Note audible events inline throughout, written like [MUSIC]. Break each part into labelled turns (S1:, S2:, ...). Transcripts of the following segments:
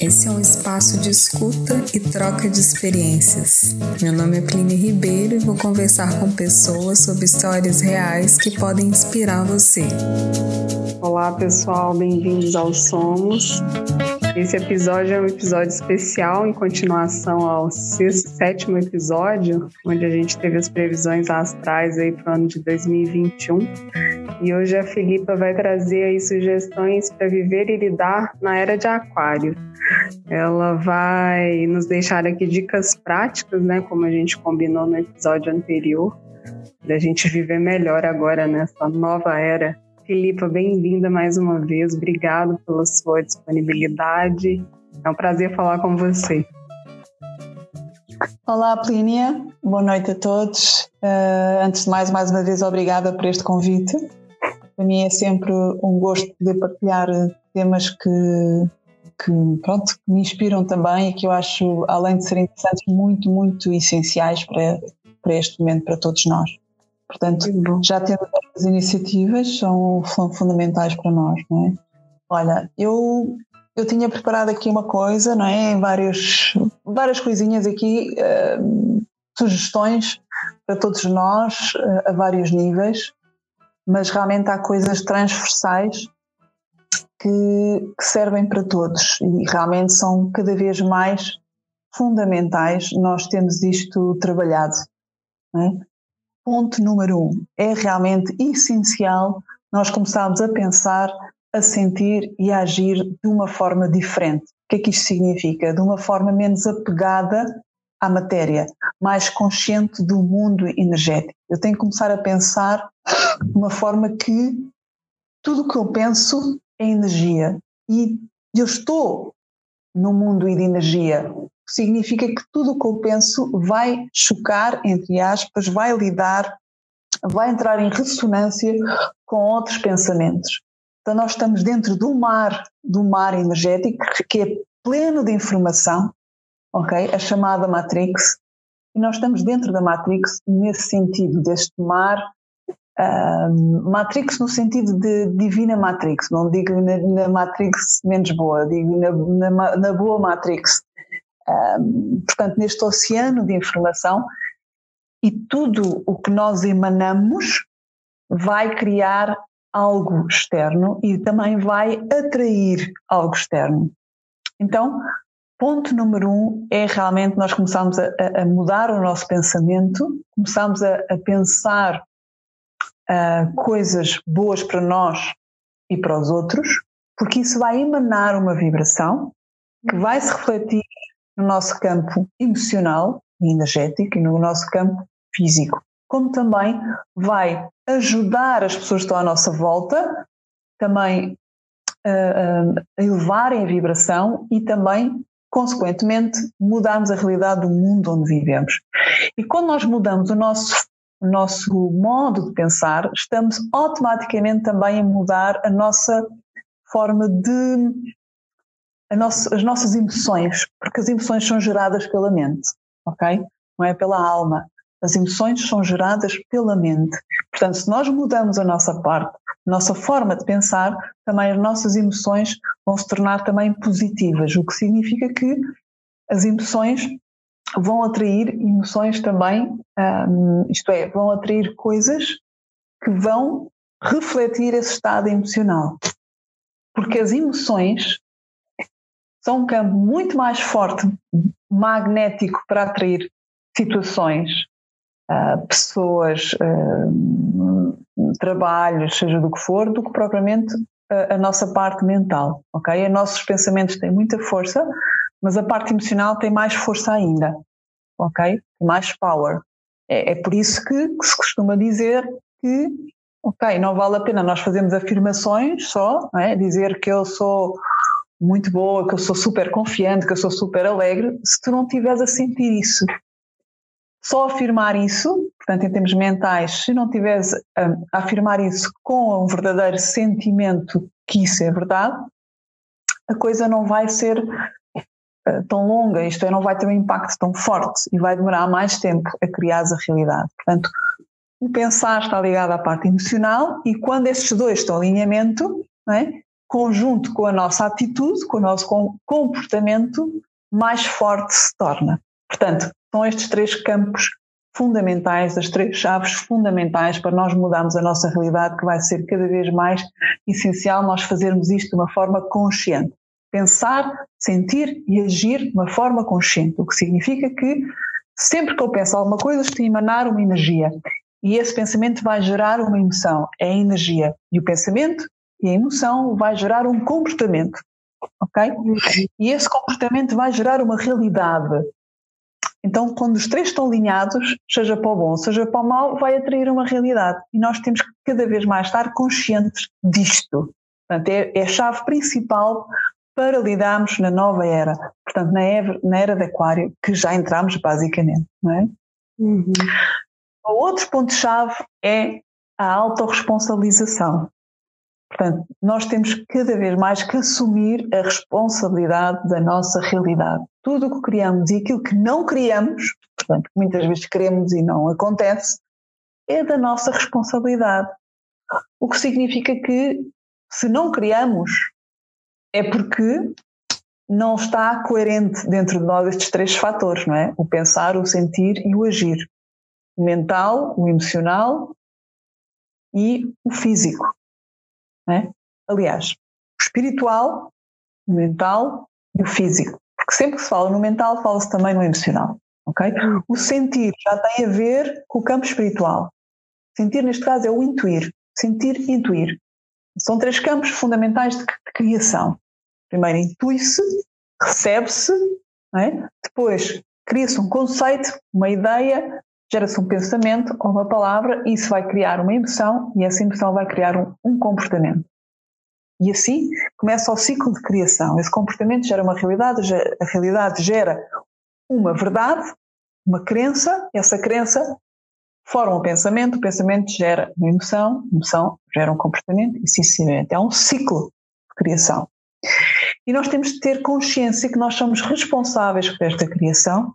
S1: Esse é um espaço de escuta e troca de experiências. Meu nome é Plínio Ribeiro e vou conversar com pessoas sobre histórias reais que podem inspirar você.
S2: Olá, pessoal, bem-vindos ao Somos. Esse episódio é um episódio especial em continuação ao sexto, sétimo episódio, onde a gente teve as previsões astrais aí para o ano de 2021. E hoje a Filipa vai trazer aí sugestões para viver e lidar na era de Aquário. Ela vai nos deixar aqui dicas práticas, né, como a gente combinou no episódio anterior, da gente viver melhor agora nessa nova era Filipa, bem-vinda mais uma vez. Obrigado pela sua disponibilidade. É um prazer falar com você.
S3: Olá, Plínia. Boa noite a todos. Uh, antes de mais, mais uma vez, obrigada por este convite. Para mim é sempre um gosto poder partilhar temas que, que, pronto, que me inspiram também e que eu acho, além de serem interessantes, muito, muito essenciais para, para este momento, para todos nós. Portanto, já temos as iniciativas, são, fundamentais para nós, não é? Olha, eu, eu tinha preparado aqui uma coisa, não é? Várias, várias coisinhas aqui, uh, sugestões para todos nós, uh, a vários níveis, mas realmente há coisas transversais que, que servem para todos e realmente são cada vez mais fundamentais nós temos isto trabalhado. É? Ponto número um. É realmente essencial nós começarmos a pensar, a sentir e a agir de uma forma diferente. O que é que isto significa? De uma forma menos apegada à matéria, mais consciente do mundo energético. Eu tenho que começar a pensar de uma forma que tudo o que eu penso é energia e eu estou no mundo de energia significa que tudo o que eu penso vai chocar, entre aspas, vai lidar, vai entrar em ressonância com outros pensamentos. Então nós estamos dentro do mar, do mar energético, que é pleno de informação, ok? A chamada Matrix. E nós estamos dentro da Matrix nesse sentido, deste mar Uh, Matrix no sentido de divina Matrix, não digo na, na Matrix menos boa, digo na, na, na boa Matrix, portanto, neste oceano de informação, e tudo o que nós emanamos vai criar algo externo e também vai atrair algo externo. Então, ponto número um é realmente nós começarmos a, a mudar o nosso pensamento, começarmos a, a pensar uh, coisas boas para nós e para os outros, porque isso vai emanar uma vibração que vai se refletir no nosso campo emocional e energético e no nosso campo físico, como também vai ajudar as pessoas que estão à nossa volta também a, a elevarem a vibração e também, consequentemente, mudarmos a realidade do mundo onde vivemos. E quando nós mudamos o nosso, o nosso modo de pensar, estamos automaticamente também a mudar a nossa forma de nossa, as nossas emoções, porque as emoções são geradas pela mente, ok? Não é pela alma. As emoções são geradas pela mente. Portanto, se nós mudamos a nossa parte, a nossa forma de pensar, também as nossas emoções vão se tornar também positivas, o que significa que as emoções vão atrair emoções também, um, isto é, vão atrair coisas que vão refletir esse estado emocional. Porque as emoções são um campo muito mais forte, magnético para atrair situações, uh, pessoas, uh, trabalhos, seja do que for, do que propriamente a, a nossa parte mental, ok? Os nossos pensamentos têm muita força, mas a parte emocional tem mais força ainda, ok? Mais power. É, é por isso que, se costuma dizer que, ok, não vale a pena nós fazermos afirmações só, é? dizer que eu sou muito boa, que eu sou super confiante, que eu sou super alegre, se tu não estiveres a sentir isso. Só afirmar isso, portanto, em termos mentais, se não estiveres a, afirmar isso com um verdadeiro sentimento que isso é verdade, a coisa não vai ser uh, tão longa, isto é, não vai ter um impacto tão forte e vai demorar mais tempo a criar a realidade. Portanto, o pensar está ligado à parte emocional e quando esses dois estão em alinhamento, é? Conjunto com a nossa atitude, com o nosso comportamento, mais forte se torna. Portanto, são estes três campos fundamentais, as três chaves fundamentais para nós mudarmos a nossa realidade, que vai ser cada vez mais essencial nós fazermos isto de uma forma consciente. Pensar, sentir e agir de uma forma consciente, o que significa que sempre que eu penso alguma coisa, estou a emanar uma energia. E esse pensamento vai gerar uma emoção, é energia. E o pensamento e a emoção vai gerar um comportamento, ok? E esse comportamento vai gerar uma realidade. Então, quando os três estão alinhados, seja para o bom, seja para o mal, vai atrair uma realidade. E nós temos que cada vez mais estar conscientes disto. Portanto, é, é a chave principal para lidarmos na nova era. Portanto, na era, na era de Aquário, que já entramos basicamente, não é? Uhum. O outro ponto-chave é a autorresponsabilização. Portanto, nós temos cada vez mais que assumir a responsabilidade da nossa realidade. Tudo o que criamos e aquilo que não criamos, portanto, muitas vezes queremos e não acontece, é da nossa responsabilidade. O que significa que, se não criamos, é porque não está coerente dentro de nós estes três fatores, não é? O pensar, o sentir e o agir. O mental, o emocional e o físico. É? Aliás, o espiritual, o mental e o físico. Porque sempre que se fala no mental, fala-se também no emocional. Okay? O sentir já tem a ver com o campo espiritual. Sentir, neste caso, é o intuir. Sentir e intuir. São três campos fundamentais de, de criação. Primeiro, intui-se, recebe-se, é? depois cria-se um conceito, uma ideia, gera-se um pensamento ou uma palavra, e isso vai criar uma emoção, e essa emoção vai criar um, um comportamento. E assim começa o ciclo de criação. Esse comportamento gera uma realidade, a realidade gera uma verdade, uma crença, essa crença forma um pensamento, o pensamento gera uma emoção, a emoção gera um comportamento e sucessivamente. É um ciclo de criação. E nós temos de ter consciência que nós somos responsáveis por esta criação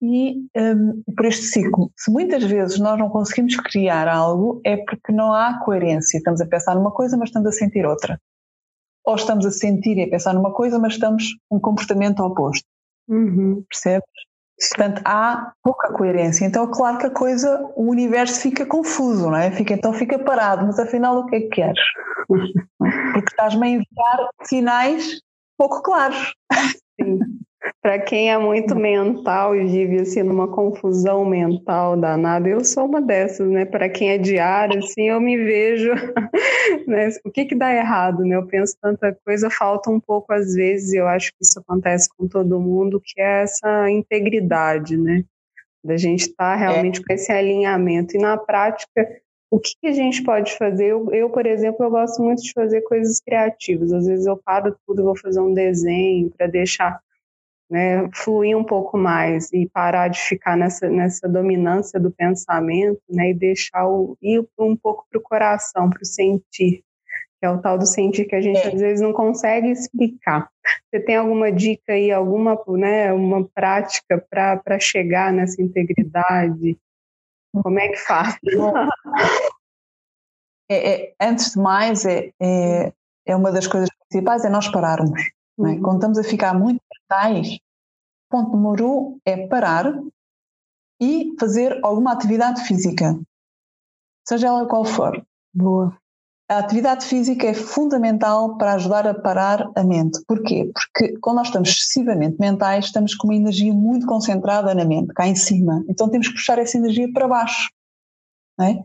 S3: e um, por este ciclo. Se muitas vezes nós não conseguimos criar algo, é porque não há coerência. Estamos a pensar numa coisa, mas estamos a sentir outra. Ou estamos a sentir e a pensar numa coisa, mas estamos um comportamento oposto. Uhum. Percebes? Portanto, há pouca coerência. Então, é claro que a coisa, o universo fica confuso, não é? Fica, então fica parado, mas afinal o que é que queres? [LAUGHS] Porque estás-me a enviar sinais pouco claros.
S2: Sim. [LAUGHS] Para quem é muito mental e vive assim numa confusão mental danada, eu sou uma dessas, né? Para quem é diário, assim, eu me vejo, [LAUGHS] né? O que que dá errado, né? Eu penso tanta coisa, falta um pouco às vezes, e eu acho que isso acontece com todo mundo, que é essa integridade, né? Da gente estar tá realmente é. com esse alinhamento. E na prática, o que, que a gente pode fazer? Eu, eu, por exemplo, eu gosto muito de fazer coisas criativas. Às vezes eu paro tudo, vou fazer um desenho para deixar né, fluir um pouco mais e parar de ficar nessa, nessa dominância do pensamento né, e deixar o, ir um pouco para o coração, para o sentir, que é o tal do sentir que a gente é. às vezes não consegue explicar. Você tem alguma dica aí, alguma né, uma prática para chegar nessa integridade? Como é que faz? [LAUGHS]
S3: É, é, antes de mais, é, é, é uma das coisas principais é nós pararmos. É? Uhum. Quando estamos a ficar muito mentais, ponto número um é parar e fazer alguma atividade física, seja ela qual for. Boa. A atividade física é fundamental para ajudar a parar a mente. Porquê? Porque quando nós estamos excessivamente mentais, estamos com uma energia muito concentrada na mente, cá em cima. Então temos que puxar essa energia para baixo. É?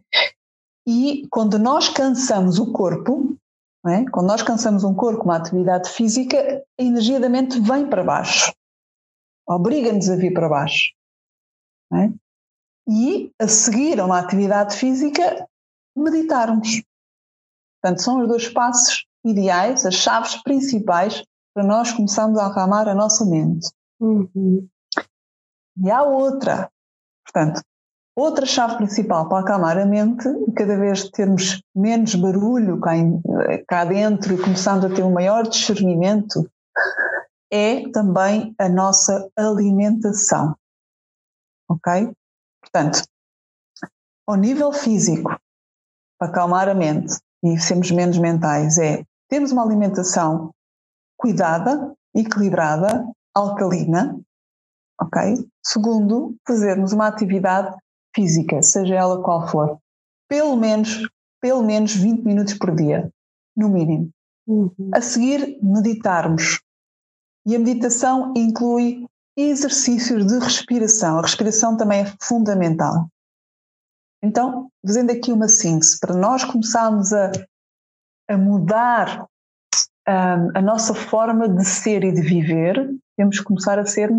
S3: E quando nós cansamos o corpo, é? Quando nós cansamos um corpo com uma atividade física, a energia da mente vem para baixo, obriga-nos a vir para baixo. É? E a seguir a uma atividade física, meditarmos. Portanto, são os dois passos ideais, as chaves principais para nós começarmos a acalmar a nossa mente. Uhum. E há outra. Portanto, Outra chave principal para acalmar a mente, cada vez termos menos barulho cá, em, cá dentro e começando a ter um maior discernimento, é também a nossa alimentação. Ok? Portanto, ao nível físico, para acalmar a mente e sermos menos mentais, é termos uma alimentação cuidada, equilibrada, alcalina, ok? Segundo, fazermos uma atividade física, seja ela qual for, pelo menos, pelo menos 20 minutos por dia, no mínimo. Uhum. A seguir, meditarmos. E a meditação inclui exercícios de respiração. A respiração também é fundamental. Então, fazendo aqui uma síntese, para nós começarmos a, a mudar um, a nossa forma de ser e de viver, temos que começar a ser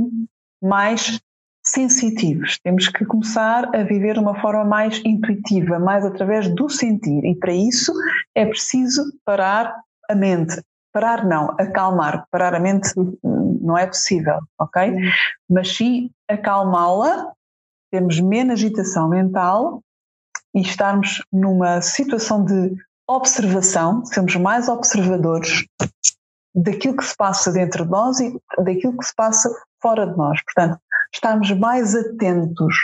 S3: mais sensitivos, temos que começar a viver de uma forma mais intuitiva, mais através do sentir, e para isso é preciso parar a mente. Parar não, acalmar. Parar a mente não é possível, ok? Mas sim acalmá-la, termos menos agitação mental e estarmos numa situação de observação, sermos mais observadores daquilo que se passa dentro de nós e daquilo que se passa fora de nós. Portanto, estarmos mais atentos.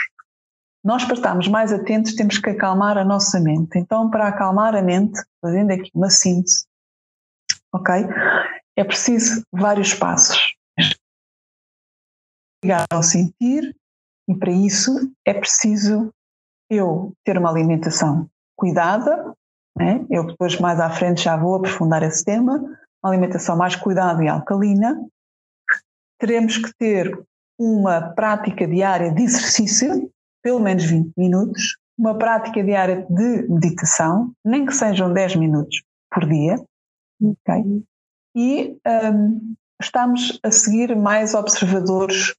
S3: Nós, para estarmos mais atentos, temos que acalmar a nossa mente. Então, para acalmar a mente, fazendo aqui uma síntese, ok? É preciso vários passos. Ligar ao sentir, e para isso é preciso eu ter uma alimentação cuidada, né? eu depois mais à frente já vou aprofundar esse tema, uma alimentação mais cuidada e alcalina. Teremos que ter uma prática diária de exercício, pelo menos 20 minutos, uma prática diária de meditação, nem que sejam 10 minutos por dia, ok? E um, estamos a seguir mais observadores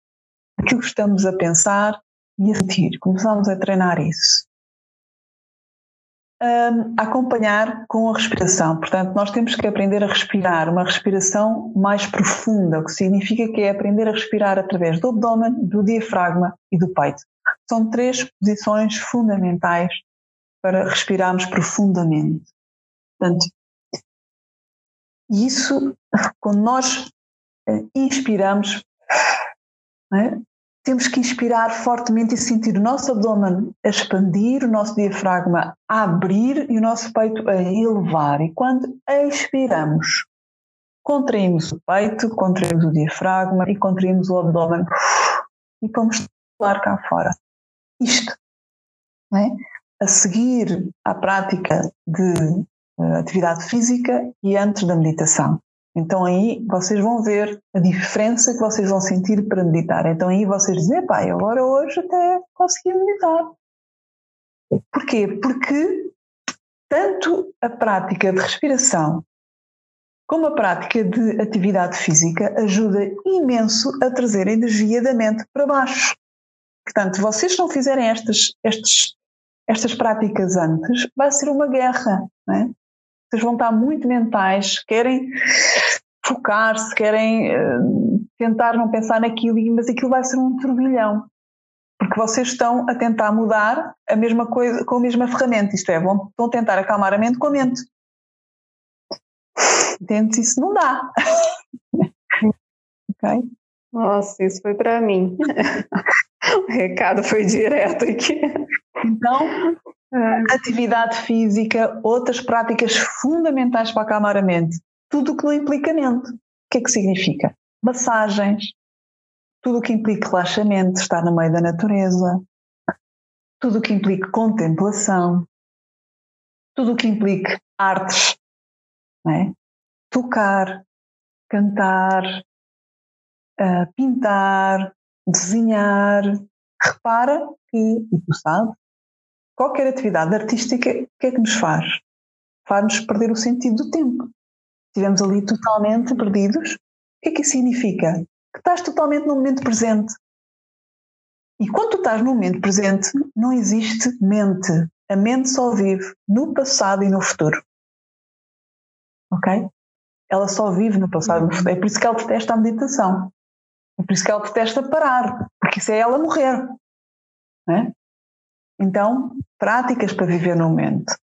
S3: daquilo que estamos a pensar e a sentir. Começamos a treinar isso um, acompanhar com a respiração. Portanto, nós temos que aprender a respirar uma respiração mais profunda, o que significa que é aprender a respirar através do abdômen, do diafragma e do peito. São três posições fundamentais para respirarmos profundamente. Portanto, isso, quando nós eh, inspiramos, é? Temos que inspirar fortemente e sentir o nosso abdômen a expandir, o nosso diafragma a abrir e o nosso peito a elevar. E quando expiramos, contraímos o peito, contraímos o diafragma e contraímos o abdômen e vamos lá cá fora. Isto. É? A seguir à prática de uh, atividade física e antes da meditação. Então aí vocês vão ver a diferença que vocês vão sentir para meditar. Então aí vocês dizem, pai, agora hoje até consegui meditar. Porquê? Porque tanto a prática de respiração como a prática de atividade física ajuda imenso a trazer a energia da mente para baixo. Portanto, vocês não fizerem estas, estas, estas práticas antes, vai ser uma guerra. Não é? Vocês vão estar muito mentais, querem focar-se, querem uh, tentar não pensar naquilo, mas aquilo vai ser um turbilhão. Porque vocês estão a tentar mudar a mesma coisa com a mesma ferramenta, isto é, vão, vão tentar acalmar a mente com a mente. Entende? Isso não dá. [LAUGHS]
S2: ok? Nossa, isso foi para mim. [LAUGHS] o recado foi direto aqui.
S3: Então, atividade física, outras práticas fundamentais para acalmar a mente. Tudo o que implica mente. O que é que significa? Massagens, tudo o que implica relaxamento, estar no meio da natureza, tudo o que implica contemplação, tudo o que implica artes, é? tocar, cantar, uh, pintar, desenhar. Repara que, e tu sabes, qualquer atividade artística, o que é que nos faz? Faz-nos perder o sentido do tempo. Estivemos ali totalmente perdidos. O que é que isso significa? Que estás totalmente no momento presente. E quando tu estás no momento presente, não existe mente. A mente só vive no passado e no futuro. Ok? Ela só vive no passado e no futuro. É por isso que ela detesta a meditação. É por isso que ela detesta parar. Porque isso é ela morrer. Não é? Então, práticas para viver no momento.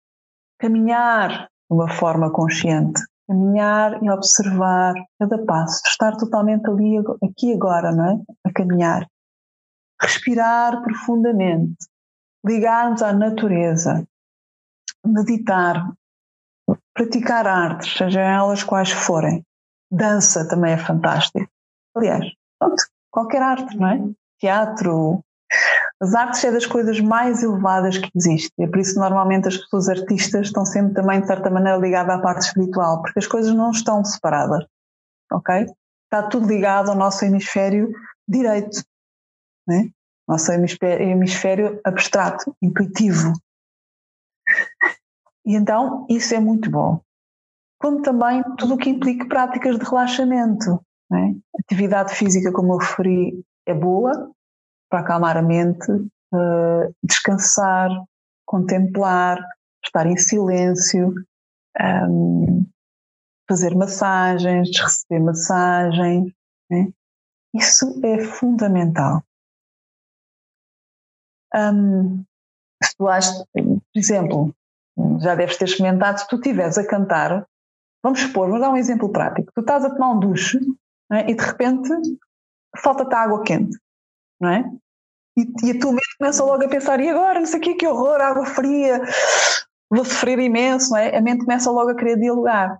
S3: Caminhar de uma forma consciente. Caminhar e observar cada passo. Estar totalmente ali, aqui agora, não é? A caminhar. Respirar profundamente. Ligarmos à natureza. Meditar. praticar artes, sejam elas quais forem. Dança também é fantástico. Aliás, pronto, qualquer arte, não é? Teatro. As artes é das coisas mais elevadas que existem. É por isso que normalmente as pessoas artistas estão sempre também, de certa maneira, ligadas à parte espiritual, porque as coisas não estão separadas. Ok? Está tudo ligado ao nosso hemisfério direito. Né? Nosso hemisfério, hemisfério abstrato, intuitivo. E então isso é muito bom. Como também tudo o que implica práticas de relaxamento. Né? Atividade física, como eu referi, é boa para acalmar a mente, uh, descansar, contemplar, estar em silêncio, um, fazer massagens, receber massagens. Né? Isso é fundamental. Um, se tu achas, por exemplo, já deves ter experimentado, se tu estiveres a cantar, vamos supor, vou dar um exemplo prático. Tu estás a tomar um duche é? e de repente falta-te água quente, não é? E, e a tua mente começa logo a pensar, e agora, não sei o que, que horror, água fria, vou sofrer imenso, não é? A mente começa logo a querer dialogar.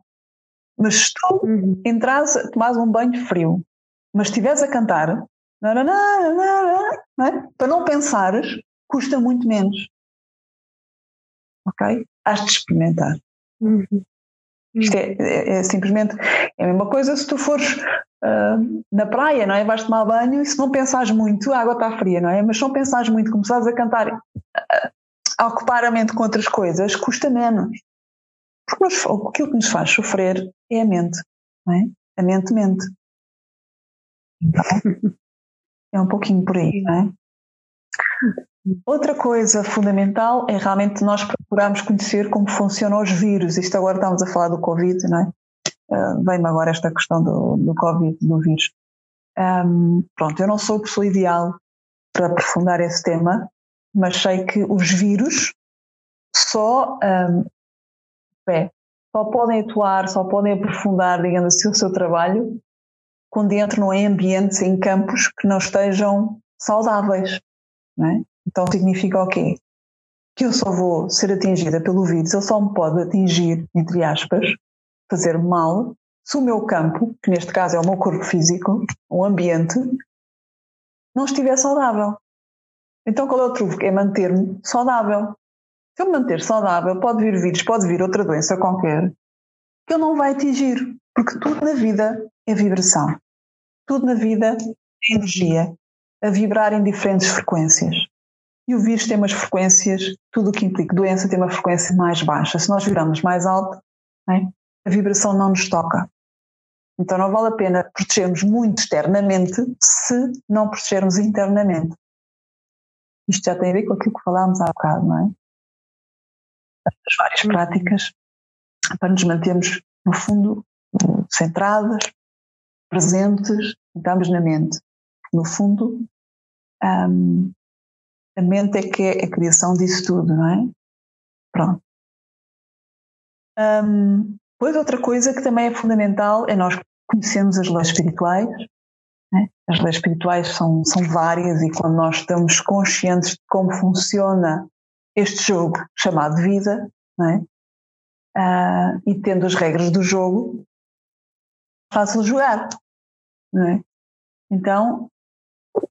S3: Mas se tu uhum. entras, tomas um banho frio, mas estiveres a cantar, não, não, não, não, é? para não pensares, custa muito menos. Ok? Has de experimentar. Uhum. Isto é, é, é, simplesmente é a mesma coisa se tu fores uh, na praia, não é? Vais tomar banho e se não pensares muito, a água está fria, não é? Mas se não pensares muito, começares a cantar, uh, a ocupar a mente com outras coisas, custa menos. Porque nos, aquilo que nos faz sofrer é a mente, não é? A mente mente. É um pouquinho por aí, não é? Outra coisa fundamental é realmente nós procurarmos conhecer como funcionam os vírus. Isto agora estamos a falar do Covid, não é? Uh, Vem-me agora esta questão do, do Covid, do vírus. Um, pronto, eu não sou a pessoa ideal para aprofundar esse tema, mas sei que os vírus só, um, é, só podem atuar, só podem aprofundar, digamos assim, o seu trabalho quando entram em ambientes, em campos que não estejam saudáveis. Não é? Então significa o quê? Que eu só vou ser atingida pelo vírus, ele só me pode atingir, entre aspas, fazer mal, se o meu campo, que neste caso é o meu corpo físico, o ambiente, não estiver saudável. Então qual é o truque? É manter-me saudável. Se eu me manter saudável, pode vir vírus, pode vir outra doença qualquer, que ele não vai atingir, porque tudo na vida é vibração. Tudo na vida é energia, a vibrar em diferentes frequências. E o vírus tem umas frequências, tudo o que implica doença tem uma frequência mais baixa. Se nós viramos mais alto, é? A vibração não nos toca. Então não vale a pena protegermos muito externamente se não protegermos internamente. Isto já tem a ver com aquilo que falámos há bocado, não é? As várias uhum. práticas para nos mantermos, no fundo, centradas, presentes, estamos na mente. No fundo, um, a mente é que é a criação disso tudo, não é? Pronto. Um, pois outra coisa que também é fundamental é nós conhecermos as leis espirituais. Né? As leis espirituais são, são várias e quando nós estamos conscientes de como funciona este jogo chamado vida, não é? Uh, e tendo as regras do jogo, é fácil jogar? Então,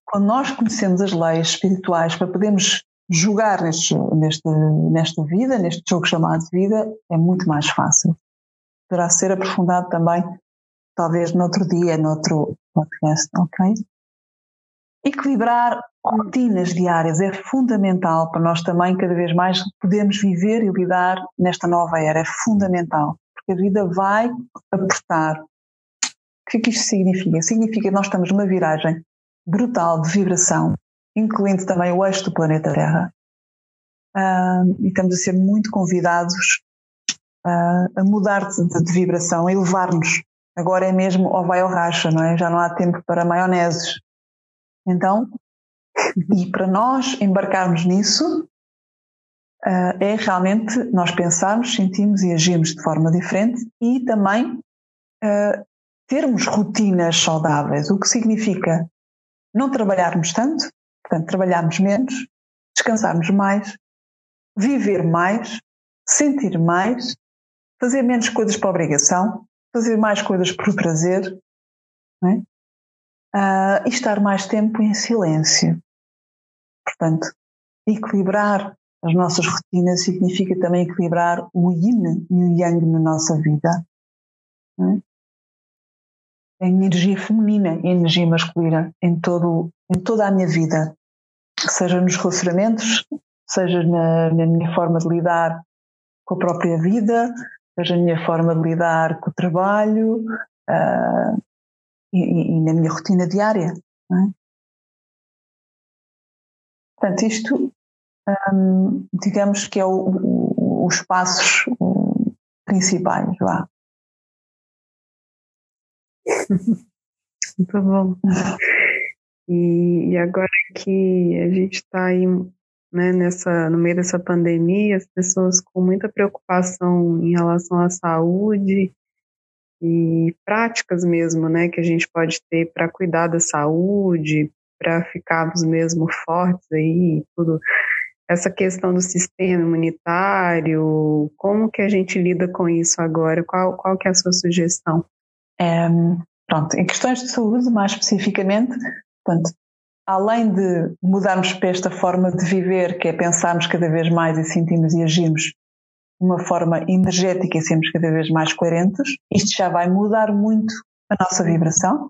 S3: quando nós conhecemos as leis espirituais para podermos jogar neste, neste, nesta vida, neste jogo chamado vida, é muito mais fácil. Poderá ser aprofundado também, talvez noutro dia, noutro podcast, ok? Equilibrar rotinas diárias é fundamental para nós também, cada vez mais, podermos viver e lidar nesta nova era. É fundamental, porque a vida vai apertar. O que é que isto significa? Significa que nós estamos numa viragem brutal de vibração, incluindo também o eixo do planeta Terra. Uh, e estamos a ser muito convidados a mudar de, de, vibração, a elevar-nos. Agora é mesmo ou vai ou racha, não é? Já não há tempo para maioneses. Então, e para nós embarcarmos nisso, é realmente nós pensarmos, sentimos e agirmos de forma diferente e também termos rotinas saudáveis, o que significa não trabalharmos tanto, portanto, trabalharmos menos, descansarmos mais, viver mais, sentir mais fazer menos coisas por obrigação, fazer mais coisas por prazer, é? uh, e estar mais tempo em silêncio. Portanto, equilibrar as nossas rotinas significa também equilibrar o yin e o yang na nossa vida. É? A energia feminina e a energia masculina em, todo, em toda a minha vida, seja nos relacionamentos, seja na, na minha forma de lidar com a própria vida, seja na minha forma de lidar com o trabalho uh, e, e, na minha rotina diária. É? Portanto, isto, um, digamos que é o, o, os passos principais, lá. [LAUGHS]
S2: Muito bom. E, e, agora que a gente está aí né, nessa, no meio dessa pandemia, as pessoas com muita preocupação em relação à saúde e práticas mesmo, né, que a gente pode ter para cuidar da saúde, para ficarmos mesmo fortes aí, tudo. Essa questão do sistema imunitário, como que a gente lida com isso agora? Qual, qual que é a sua sugestão?
S3: É, pronto, em questões de saúde, mais especificamente, portanto, além de mudarmos para esta forma de viver, que é pensarmos cada vez mais e sentimos e agimos de uma forma energética e sermos cada vez mais coerentes, isto já vai mudar muito a nossa vibração.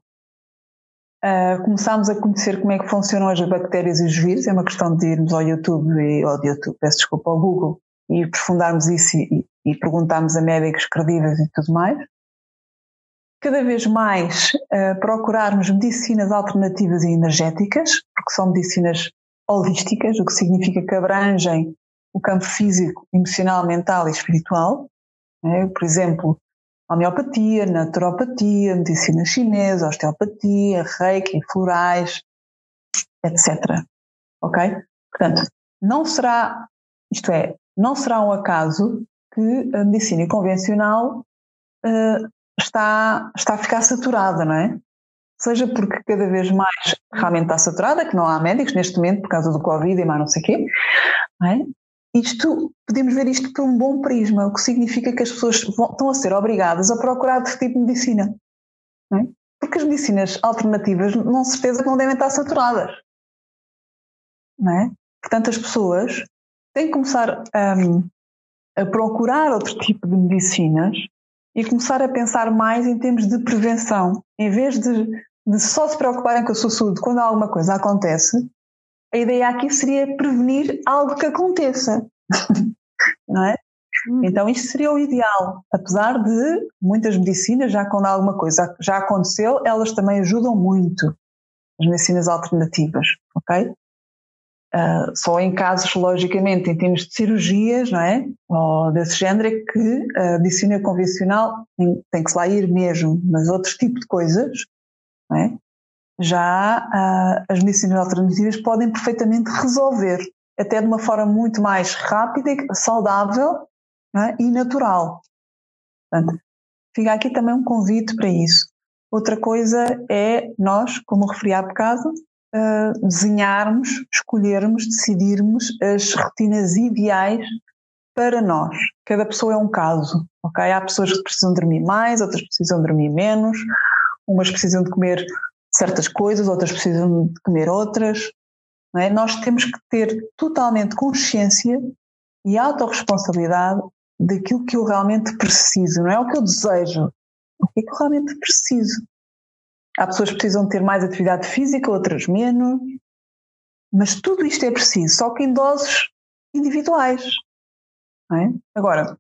S3: Uh, começámos a conhecer como é que funcionam as bactérias e os vírus, é uma questão de irmos ao YouTube, e, ao YouTube, peço desculpa, ao Google, e aprofundarmos isso e, e perguntarmos a médicos credíveis e tudo mais cada vez mais uh, procurarmos medicinas alternativas e energéticas, porque são medicinas holísticas, o que significa que abrangem o campo físico, emocional, mental e espiritual. Né? Por exemplo, homeopatia, naturopatia, medicina chinesa, osteopatia, reiki, florais, etc. Ok? Portanto, não será, isto é, não será um acaso que a medicina convencional uh, está, está a ficar saturada, não é? Seja porque cada vez mais realmente está saturada, que não há médicos neste momento por causa do Covid e mais não sei o quê, não é? Isto, podemos ver isto por um bom prisma, o que significa que as pessoas vão, estão a ser obrigadas a procurar outro tipo de medicina. É? Porque as medicinas alternativas, não certeza não devem estar saturadas. Não é? Portanto, as pessoas têm que começar um, a procurar outro tipo de medicinas e começar a pensar mais em termos de prevenção. Em vez de, de só se preocuparem com a sua saúde quando alguma coisa acontece, a ideia aqui seria prevenir algo que aconteça. [LAUGHS] não é? Hum. Então, isto seria o ideal. Apesar de muitas medicinas, já quando alguma coisa já aconteceu, elas também ajudam muito, as medicinas alternativas, ok? Uh, só em casos, logicamente, em termos de cirurgias, não é? Ou desse género, é que a medicina convencional tem, tem que se lá ir mesmo, mas outros tipos de coisas, não é? Já uh, as medicinas alternativas podem perfeitamente resolver, até de uma forma muito mais rápida, saudável é? e natural. Portanto, fica aqui também um convite para isso. Outra coisa é nós, como referi há bocado, uh, desenharmos, escolhermos, decidirmos as rotinas ideais para nós. Cada pessoa é um caso, ok? Há pessoas que precisam dormir mais, outras precisam dormir menos, umas precisam de comer certas coisas, outras precisam de comer outras. É? Nós temos que ter totalmente consciência e autorresponsabilidade daquilo que eu realmente preciso, não é o que eu desejo, o que é que eu realmente preciso. Há pessoas que precisam ter mais atividade física, outras menos. Mas tudo isto é preciso, só que em doses individuais. É? Agora,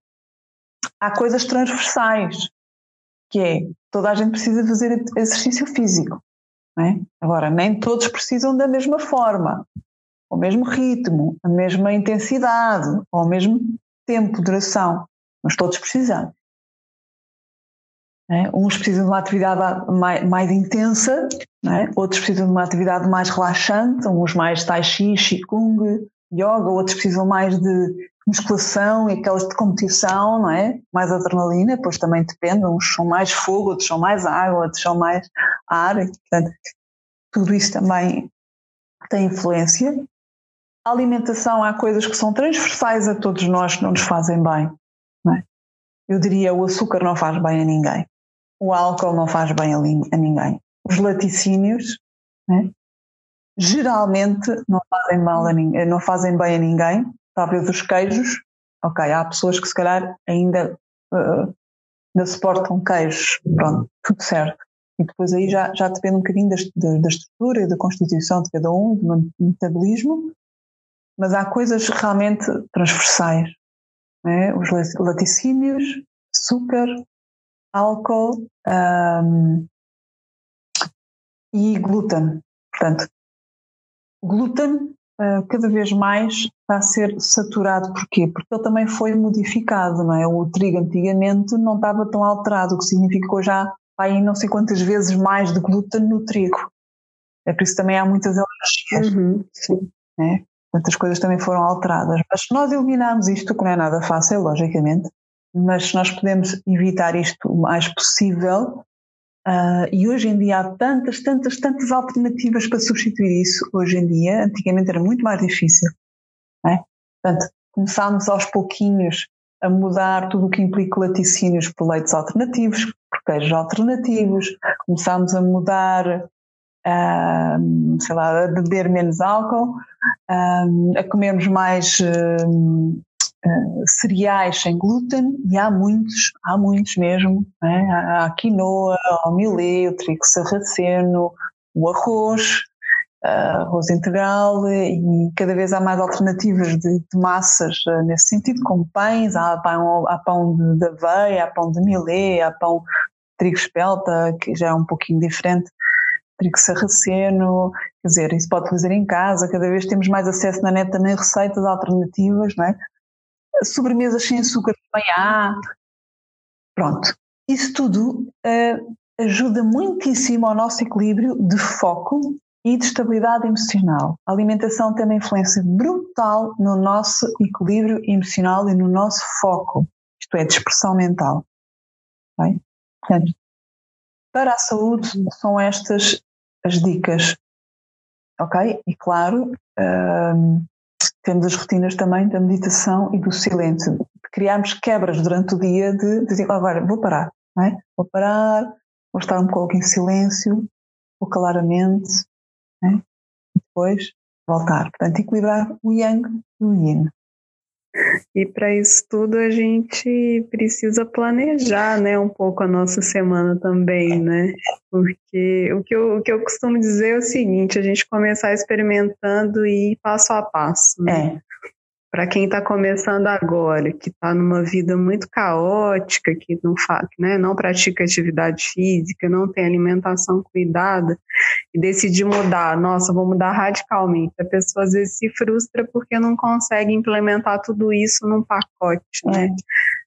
S3: há coisas transversais, que é toda a gente precisa fazer exercício físico. É? Agora, nem todos precisam da mesma forma, ao mesmo ritmo, a mesma intensidade, ao mesmo tempo, duração, mas todos precisamos. É? Uns precisam de uma atividade mais, mais intensa, é? outros precisam de uma atividade mais relaxante, uns mais tai chi, qigong, yoga, outros precisam mais de musculação e aquelas de competição, não é? Mais adrenalina, pois também depende, uns são mais fogo, outros são mais água, outros são mais ar, portanto, tudo isso também tem influência. A alimentação, há coisas que são transversais a todos nós que não nos fazem bem, não é? eu diria o açúcar não faz bem a ninguém, o álcool não faz bem a, ninguém, os laticínios né, geralmente não fazem mal a ninguém, não fazem bem a ninguém, talvez os queijos, ok, há pessoas que se calhar ainda, uh, ainda suportam queijos, pronto, tudo certo. E depois aí já, já depende um bocadinho da, da, da estrutura e da constituição de cada um, do metabolismo, mas há coisas realmente transversais. Né? Os laticínios, açúcar, álcool um, e glúten. Portanto, glúten uh, cada vez mais está a ser saturado. Porquê? Porque ele também foi modificado, não é? O trigo antigamente não estava tão alterado, o que hoje há aí não sei quantas vezes mais de glúten no trigo. É por isso também há muitas alergias. Uhum, sim. Né? Muitas coisas também foram alteradas. Mas se nós eliminarmos isto, que não é nada fácil, logicamente, mas nós podemos evitar isto o mais possível, uh, e hoje em dia há tantas, tantas, tantas alternativas para substituir isso, hoje em dia, antigamente era muito mais difícil. É? Portanto, começámos aos pouquinhos a mudar tudo o que implica laticínios por leites alternativos, por queijos alternativos, começámos a mudar um, sei lá, a beber menos álcool, um, a comermos mais uh, cereais sem glúten, e há muitos, há muitos mesmo, né? há a quinoa, o milê, o trigo sarraceno, o arroz, uh, arroz integral e cada vez há mais alternativas de, de massas uh, nesse sentido, como pães, há pão, há pão de, de aveia, há pão de milê, há pão de trigo espelta, que já é um pouquinho diferente trigo sarraceno, quer dizer, isso pode fazer em casa, cada vez temos mais acesso na net também receitas alternativas, não é? Sobremesas sem açúcar também há. Pronto. Isso tudo uh, ajuda muitíssimo ao nosso equilíbrio de foco e de estabilidade emocional. A alimentação tem uma influência brutal no nosso equilíbrio emocional e no nosso foco, isto é, de expressão mental. Portanto, para a saúde são estas as dicas. Ok? E claro, um, temos as rotinas também da meditação e do silêncio. Criarmos quebras durante o dia de, de dizer, agora vou parar, é? vou parar, vou estar um pouco em silêncio, vou calar a mente, é? e depois voltar. Portanto, equilibrar o yang e o yin.
S2: E para isso tudo a gente precisa planejar, né, um pouco a nossa semana também, né? Porque o que eu, o que eu costumo dizer é o seguinte, a gente começar experimentando e ir passo a passo, né? É para quem está começando agora, que está numa vida muito caótica, que não, faz, né, não pratica atividade física, não tem alimentação cuidada, e decidir mudar, nossa, vou mudar radicalmente. A pessoa às vezes se frustra porque não consegue implementar tudo isso num pacote, né?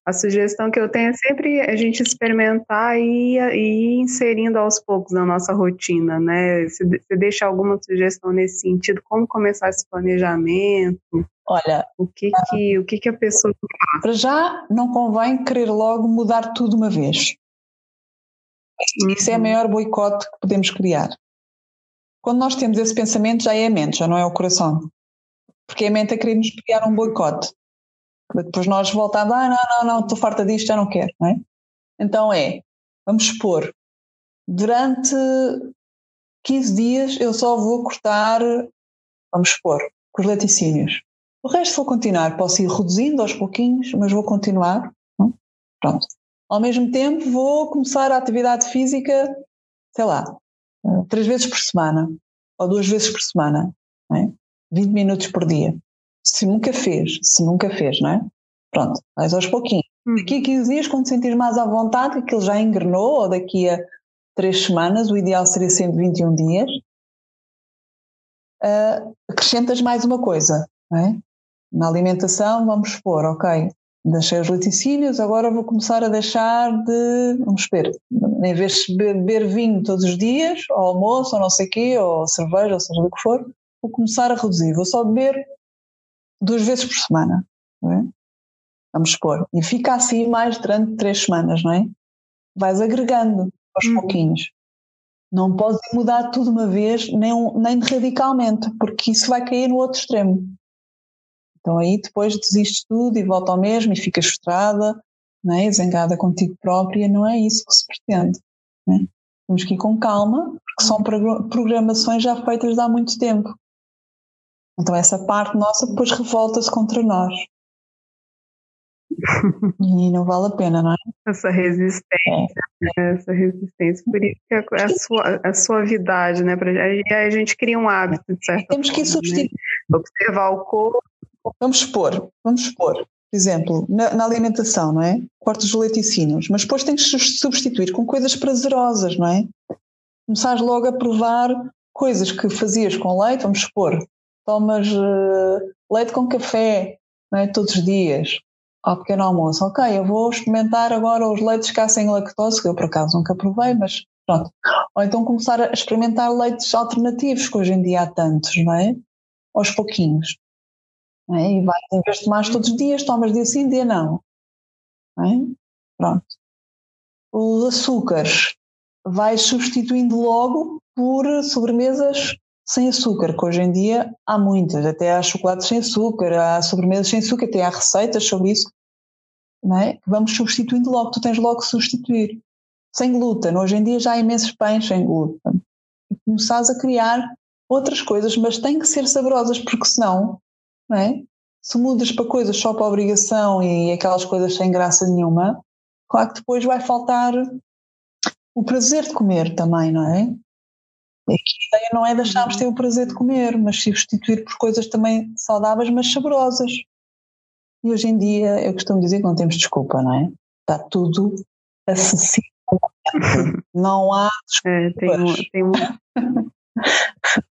S2: A sugestão que eu tenho é sempre a gente experimentar e ir inserindo aos poucos na nossa rotina, né? Você deixa alguma sugestão nesse sentido, como começar esse planejamento?
S3: Olha,
S2: o que que, o que, que a pessoa?
S3: Para já, não convém querer logo mudar tudo uma vez. Isso é o uhum. maior boicote que podemos criar. Quando nós temos esse pensamento, já é a mente, já não é o coração. Porque a mente a querer nos criar um boicote. Depois nós voltamos, ah, não, não, não, estou farta disto, já não quero, não é? Então é, vamos supor, durante 15 dias eu só vou cortar, vamos com os laticínios. O resto vou continuar, posso ir reduzindo aos pouquinhos, mas vou continuar. Não? Pronto. Ao mesmo tempo, vou começar a atividade física, sei lá, três vezes por semana, ou duas vezes por semana, não é? 20 minutos por dia. Se nunca fez, se nunca fez, não é? Pronto, vais aos pouquinhos. Hum. Daqui a 15 dias, quando te sentires mais à vontade, que aquilo já engrenou, ou daqui a três semanas, o ideal seria sempre 21 dias, uh, acrescentas mais uma coisa, não é? Na alimentação, vamos supor, ok, deixei os laticínios, agora vou começar a deixar de, vamos ver, em vez de beber vinho todos os dias, ou almoço, ou não sei o quê, ou cerveja, ou seja do que for, vou começar a reduzir, vou só beber duas vezes por semana, é? vamos supor, e fica assim mais durante três semanas, não é? Vais agregando aos uhum. pouquinhos. Não podes mudar tudo uma vez, nem, nem radicalmente, porque isso vai cair no outro extremo. Então aí depois desistes tudo e volta ao mesmo e ficas frustrada não é? zangada contigo própria, não é isso que se pretende. É? Temos que ir com calma, porque são programações já feitas há muito tempo. Então essa parte nossa depois revolta-se contra nós. [LAUGHS] e não vale a pena, não é?
S2: Essa resistência, é. Né? essa resistência, por isso que é a, sua, a suavidade, né? Pra, aí a gente cria um hábito, de certa
S3: Temos que substituir.
S2: Né? Observar o corpo.
S3: Vamos expor, vamos expor. Por exemplo, na, na alimentação, não é? Cortes leiticinos, mas depois tens que substituir com coisas prazerosas, não é? Começares logo a provar coisas que fazias com leite, vamos expor, tomas uh, leite com café é? todos os dias, ao pequeno almoço. Ok, eu vou experimentar agora os leites cá sem lactose, que eu por acaso nunca provei, mas pronto. Ou então começar a experimentar leites alternativos, que hoje em dia há tantos, não é? Aos pouquinhos. É? E vais, em vez de todos os dias, tomas dia sim, dia não. não é? Pronto. Os açúcares vais substituindo logo por sobremesas sem açúcar, que hoje em dia há muitas, até há chocolates sem açúcar, há sobremesas sem açúcar, até há receitas sobre isso, não é? que vamos substituindo logo, tu tens logo que substituir. Sem glúten, hoje em dia já há imensos pães sem glúten. E começares a criar outras coisas, mas têm que ser saborosas, porque senão, não é? se mudas para coisas só para obrigação e aquelas coisas sem graça nenhuma, claro que depois vai faltar o prazer de comer também, não é? A ideia não é deixarmos de ter o prazer de comer, mas substituir por coisas também saudáveis, mas saborosas. E hoje em dia, eu costumo dizer que não temos desculpa, não é? Está tudo acessível. [LAUGHS] Não há
S2: desculpas. É, tem, tem, [LAUGHS]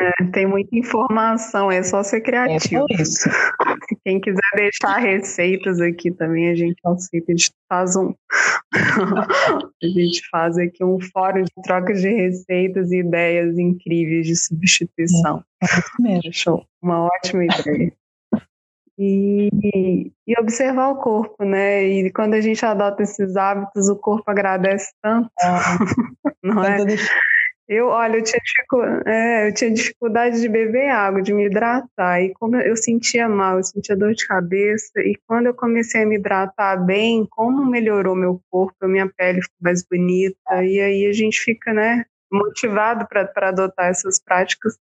S2: é, tem muita informação, é só ser criativo. É isso. [LAUGHS] Quem quiser deixar receitas aqui também, a gente aceita. A gente faz um. [LAUGHS] a gente faz aqui um fórum de troca de receitas e ideias incríveis de substituição. É, Show. Uma ótima ideia. E, e, observar o corpo, né? E quando a gente adota esses hábitos, o corpo agradece tanto, ah, [LAUGHS] não é? Eu, olha, eu tinha, é, eu tinha dificuldade de beber água, de me hidratar. E como eu sentia mal, eu sentia dor de cabeça. E quando eu comecei a me hidratar bem, como melhorou meu corpo, a minha pele ficou mais bonita. E aí a gente fica, né, motivado para adotar essas práticas.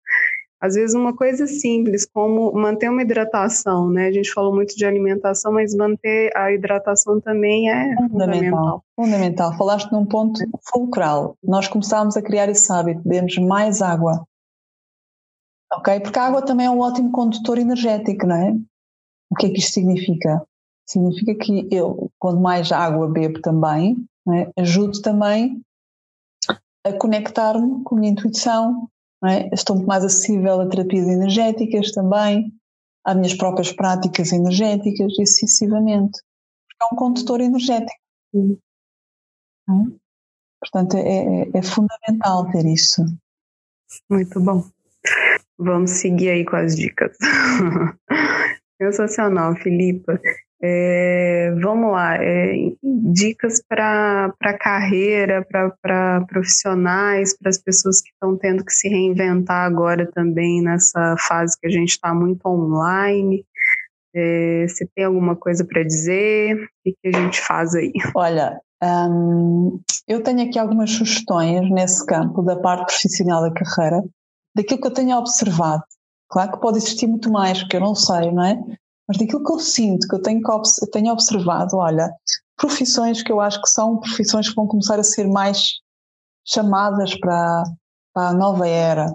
S2: Às vezes uma coisa simples, como manter uma hidratação, né? A gente falou muito de alimentação, mas manter a hidratação também é fundamental. Fundamental.
S3: fundamental. Falaste num ponto fulcral. Nós começámos a criar esse hábito, bebemos mais água. Ok? Porque a água também é um ótimo condutor energético, não é? O que é que isto significa? Significa que eu, quando mais água bebo também, é? ajudo também a conectar-me com a minha intuição, é? Estou muito mais acessível a terapias energéticas também, às minhas próprias práticas energéticas e sucessivamente. Porque é um condutor energético. É? Portanto, é, é, é fundamental ter isso.
S2: Muito bom. Vamos seguir aí com as dicas. [LAUGHS] Sensacional, Filipa. É, vamos lá, é, dicas para carreira, para profissionais, para as pessoas que estão tendo que se reinventar agora também nessa fase que a gente está muito online. É, você tem alguma coisa para dizer? O que, que, a gente faz aí?
S3: Olha, hum, eu tenho aqui algumas sugestões nesse campo da parte profissional da carreira, daquilo que eu tenho observado. Claro que pode existir muito mais, que eu não sei, não é? Mas daquilo que eu sinto, que eu tenho, que tenho observado, olha, profissões que eu acho que são profissões que vão começar a ser mais chamadas para, para a nova era.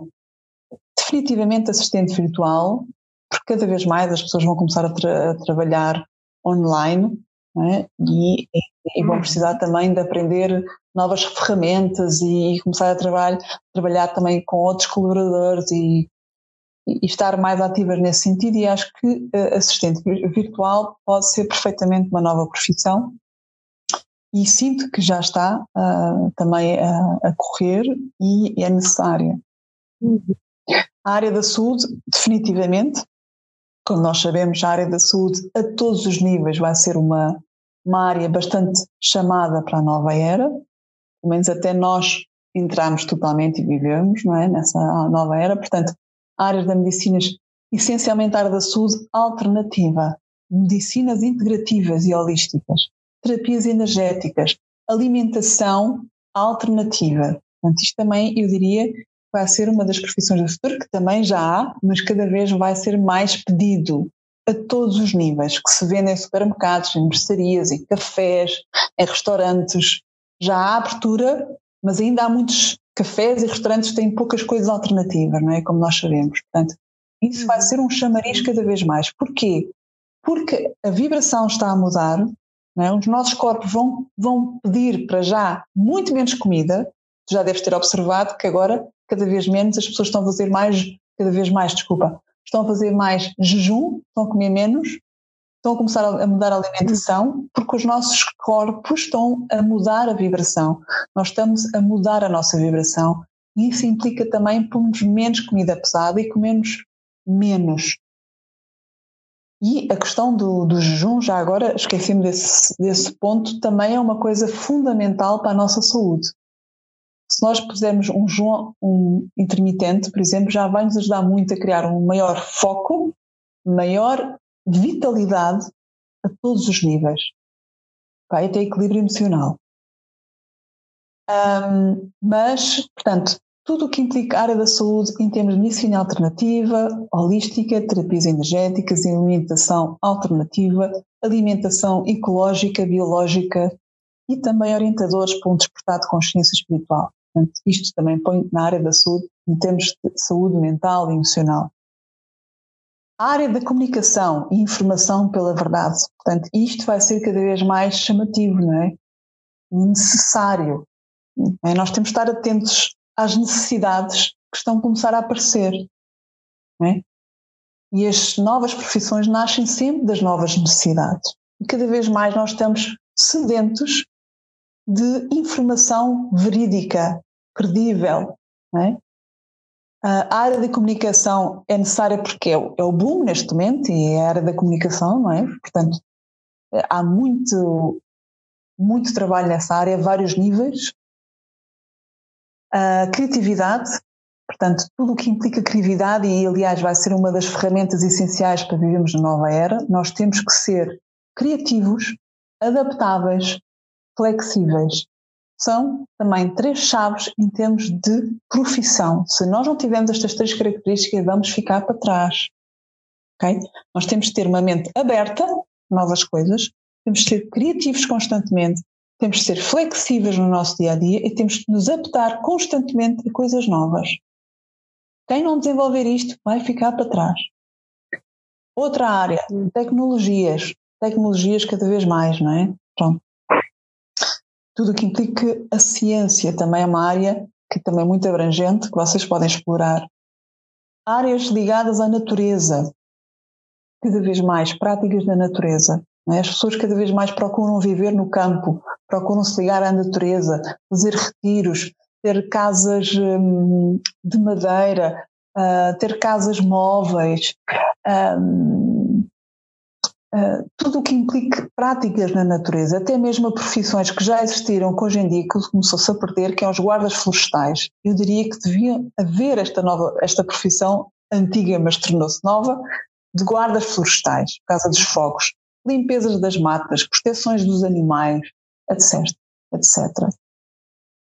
S3: Definitivamente assistente virtual, porque cada vez mais as pessoas vão começar a, tra a trabalhar online é? e, e, vão precisar também de aprender novas ferramentas e, começar a trabalhar, trabalhar também com outros colaboradores e e estar mais ativas nesse sentido e acho que uh, assistente virtual pode ser perfeitamente uma nova profissão. E sinto que já está uh, também a, a, correr e é necessária. A área da saúde, definitivamente, como nós sabemos, a área da saúde a todos os níveis vai ser uma, uma área bastante chamada para a nova era, pelo menos até nós entramos totalmente e vivemos não é, nessa nova era, portanto áreas da medicina, essencialmente a área da saúde alternativa, medicinas integrativas e holísticas. terapias energéticas, alimentação alternativa. Portanto, isto também, eu diria, vai ser uma das profissões do futuro, que também já há, mas cada vez vai ser mais pedido a todos os níveis, que se vende em supermercados, em mercearias, em cafés, em restaurantes. Já há abertura, mas ainda há muitos cafés e restaurantes têm poucas coisas alternativas, não é? Como nós sabemos. Portanto, isso vai ser um chamariz cada vez mais. Porquê? Porque a vibração está a mudar, é? os nossos corpos vão, vão pedir para já muito menos comida. Tu já deves ter observado que agora, cada vez menos, as pessoas estão a fazer mais, cada vez mais, desculpa, estão a fazer mais jejum, estão a comer menos, estão a começar a mudar a alimentação, porque os nossos corpos estão a mudar a vibração. Nós estamos a mudar a nossa vibração. E isso implica também pormos menos comida pesada e comermos menos. E a questão do, do jejum, já agora esqueci-me desse, desse ponto, também é uma coisa fundamental para a nossa saúde. Se nós pusermos um jejum um intermitente, por exemplo, já vai nos ajudar muito a criar um maior foco, maior vitalidade a todos os níveis. Vai até equilíbrio emocional. Um, mas, portanto, tudo o que implica a área da saúde em termos de medicina alternativa, holística, terapias energéticas, alimentação alternativa, alimentação ecológica, biológica e também orientadores para um despertar de consciência espiritual. Portanto, isto também põe na área da saúde, em termos de saúde mental e emocional. A área da comunicação e informação pela verdade. Portanto, isto vai ser cada vez mais chamativo, não é? Necessário. É? Nós temos de estar atentos às necessidades que estão a começar a aparecer. É? E as novas profissões nascem sempre das novas necessidades. E cada vez mais nós estamos sedentos de informação verídica, credível. É? A área da comunicação é necessária porque é o, é o boom neste momento e é a área da comunicação, não é? Portanto, há muito, muito trabalho nessa área, vários níveis, a criatividade, portanto, tudo o que implica criatividade, e aliás vai ser uma das ferramentas essenciais para vivermos na nova era, nós temos que ser criativos, adaptáveis, flexíveis. São também três chaves em termos de profissão. Se nós não tivermos estas três características, vamos ficar para trás. Okay? Nós temos de ter uma mente aberta a novas coisas, temos de ser criativos constantemente, temos de ser flexíveis no nosso dia a dia e temos de nos adaptar constantemente a coisas novas. Quem não desenvolver isto vai ficar para trás. Outra área, tecnologias. Tecnologias cada vez mais, não é? Pronto. Tudo o que implica a ciência também é uma área que também é muito abrangente, que vocês podem explorar. Áreas ligadas à natureza, cada vez mais práticas da natureza. É? As pessoas cada vez mais procuram viver no campo, procuram se ligar à natureza, fazer retiros, ter casas hum, de madeira, uh, ter casas móveis, um, ah, tudo o que implique práticas na natureza, até mesmo profissões que já existiram, que hoje em dia começou-se a perder, que são os guardas florestais. Eu diria que devia haver esta nova, esta profissão antiga, mas tornou-se nova, de guardas florestais, por causa dos fogos limpezas das matas, proteções dos animais, etc, etc.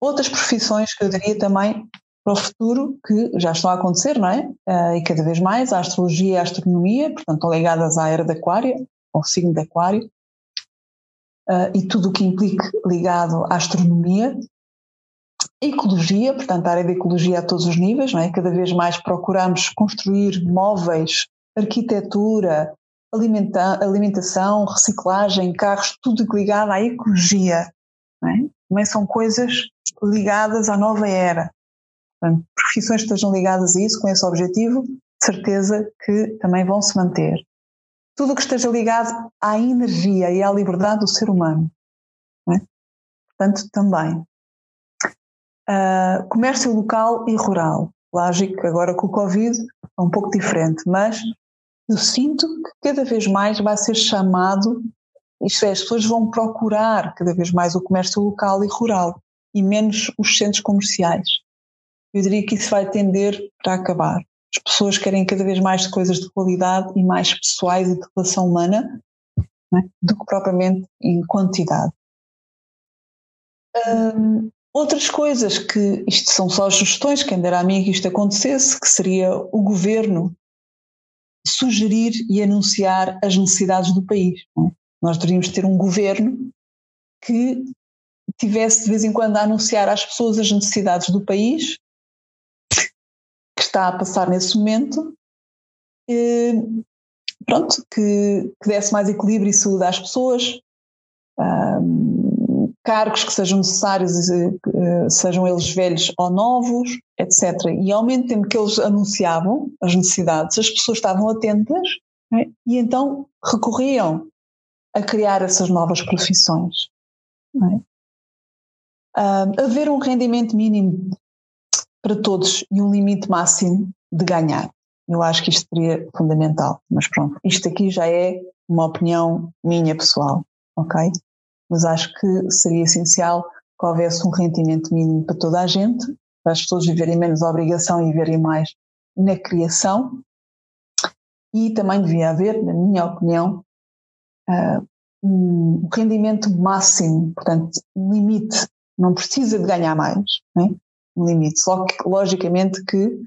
S3: Outras profissões que eu diria também para o futuro que já estão a acontecer, não é? Uh, e cada vez mais, a astrologia e a astronomia, portanto, ligadas à era da Aquário, ao signo de Aquário, uh, e tudo o que implique ligado à astronomia. Ecologia, portanto, a área da ecologia a todos os níveis, não é? Cada vez mais procuramos construir móveis, arquitetura, alimenta alimentação, reciclagem, carros, tudo ligado à ecologia. É? Também são coisas ligadas à nova era. Portanto, profissões que estejam ligadas a isso, com esse objetivo, de certeza que também vão se manter. Tudo o que esteja ligado à energia e à liberdade do ser humano. É? Portanto, também. Uh, comércio local e rural. Lógico que agora com o Covid é um pouco diferente, mas eu sinto que cada vez mais vai ser chamado, isto é, as pessoas vão procurar cada vez mais o comércio local e rural e menos os centros comerciais. Eu diria que isso vai tender para acabar. As pessoas querem cada vez mais coisas de qualidade e mais pessoais e de relação humana é? do que propriamente em quantidade. Outras coisas que, isto são só sugestões, quem dera a mim que isto acontecesse, que seria o governo sugerir e anunciar as necessidades do país. É? Nós deveríamos ter um governo que tivesse de vez em quando a anunciar às pessoas as necessidades do país está a passar nesse momento, e, pronto, que, que, desse mais equilíbrio e saúde às pessoas, um, cargos que sejam necessários, uh, sejam eles velhos ou novos, etc. E ao mesmo tempo que eles anunciavam as necessidades, as pessoas estavam atentas é? e então recorriam a criar essas novas profissões. É? Haver um rendimento mínimo para todos e um limite máximo de ganhar. Eu acho que isto seria fundamental. Mas pronto, isto aqui já é uma opinião minha pessoal, ok? Mas acho que seria essencial que houvesse um rendimento mínimo para toda a gente, para as pessoas viverem menos obrigação e verem mais na criação. E também devia haver, na minha opinião, uh, um rendimento máximo, portanto, limite. Não precisa de ganhar mais, né? Um limite. Só que, logicamente, que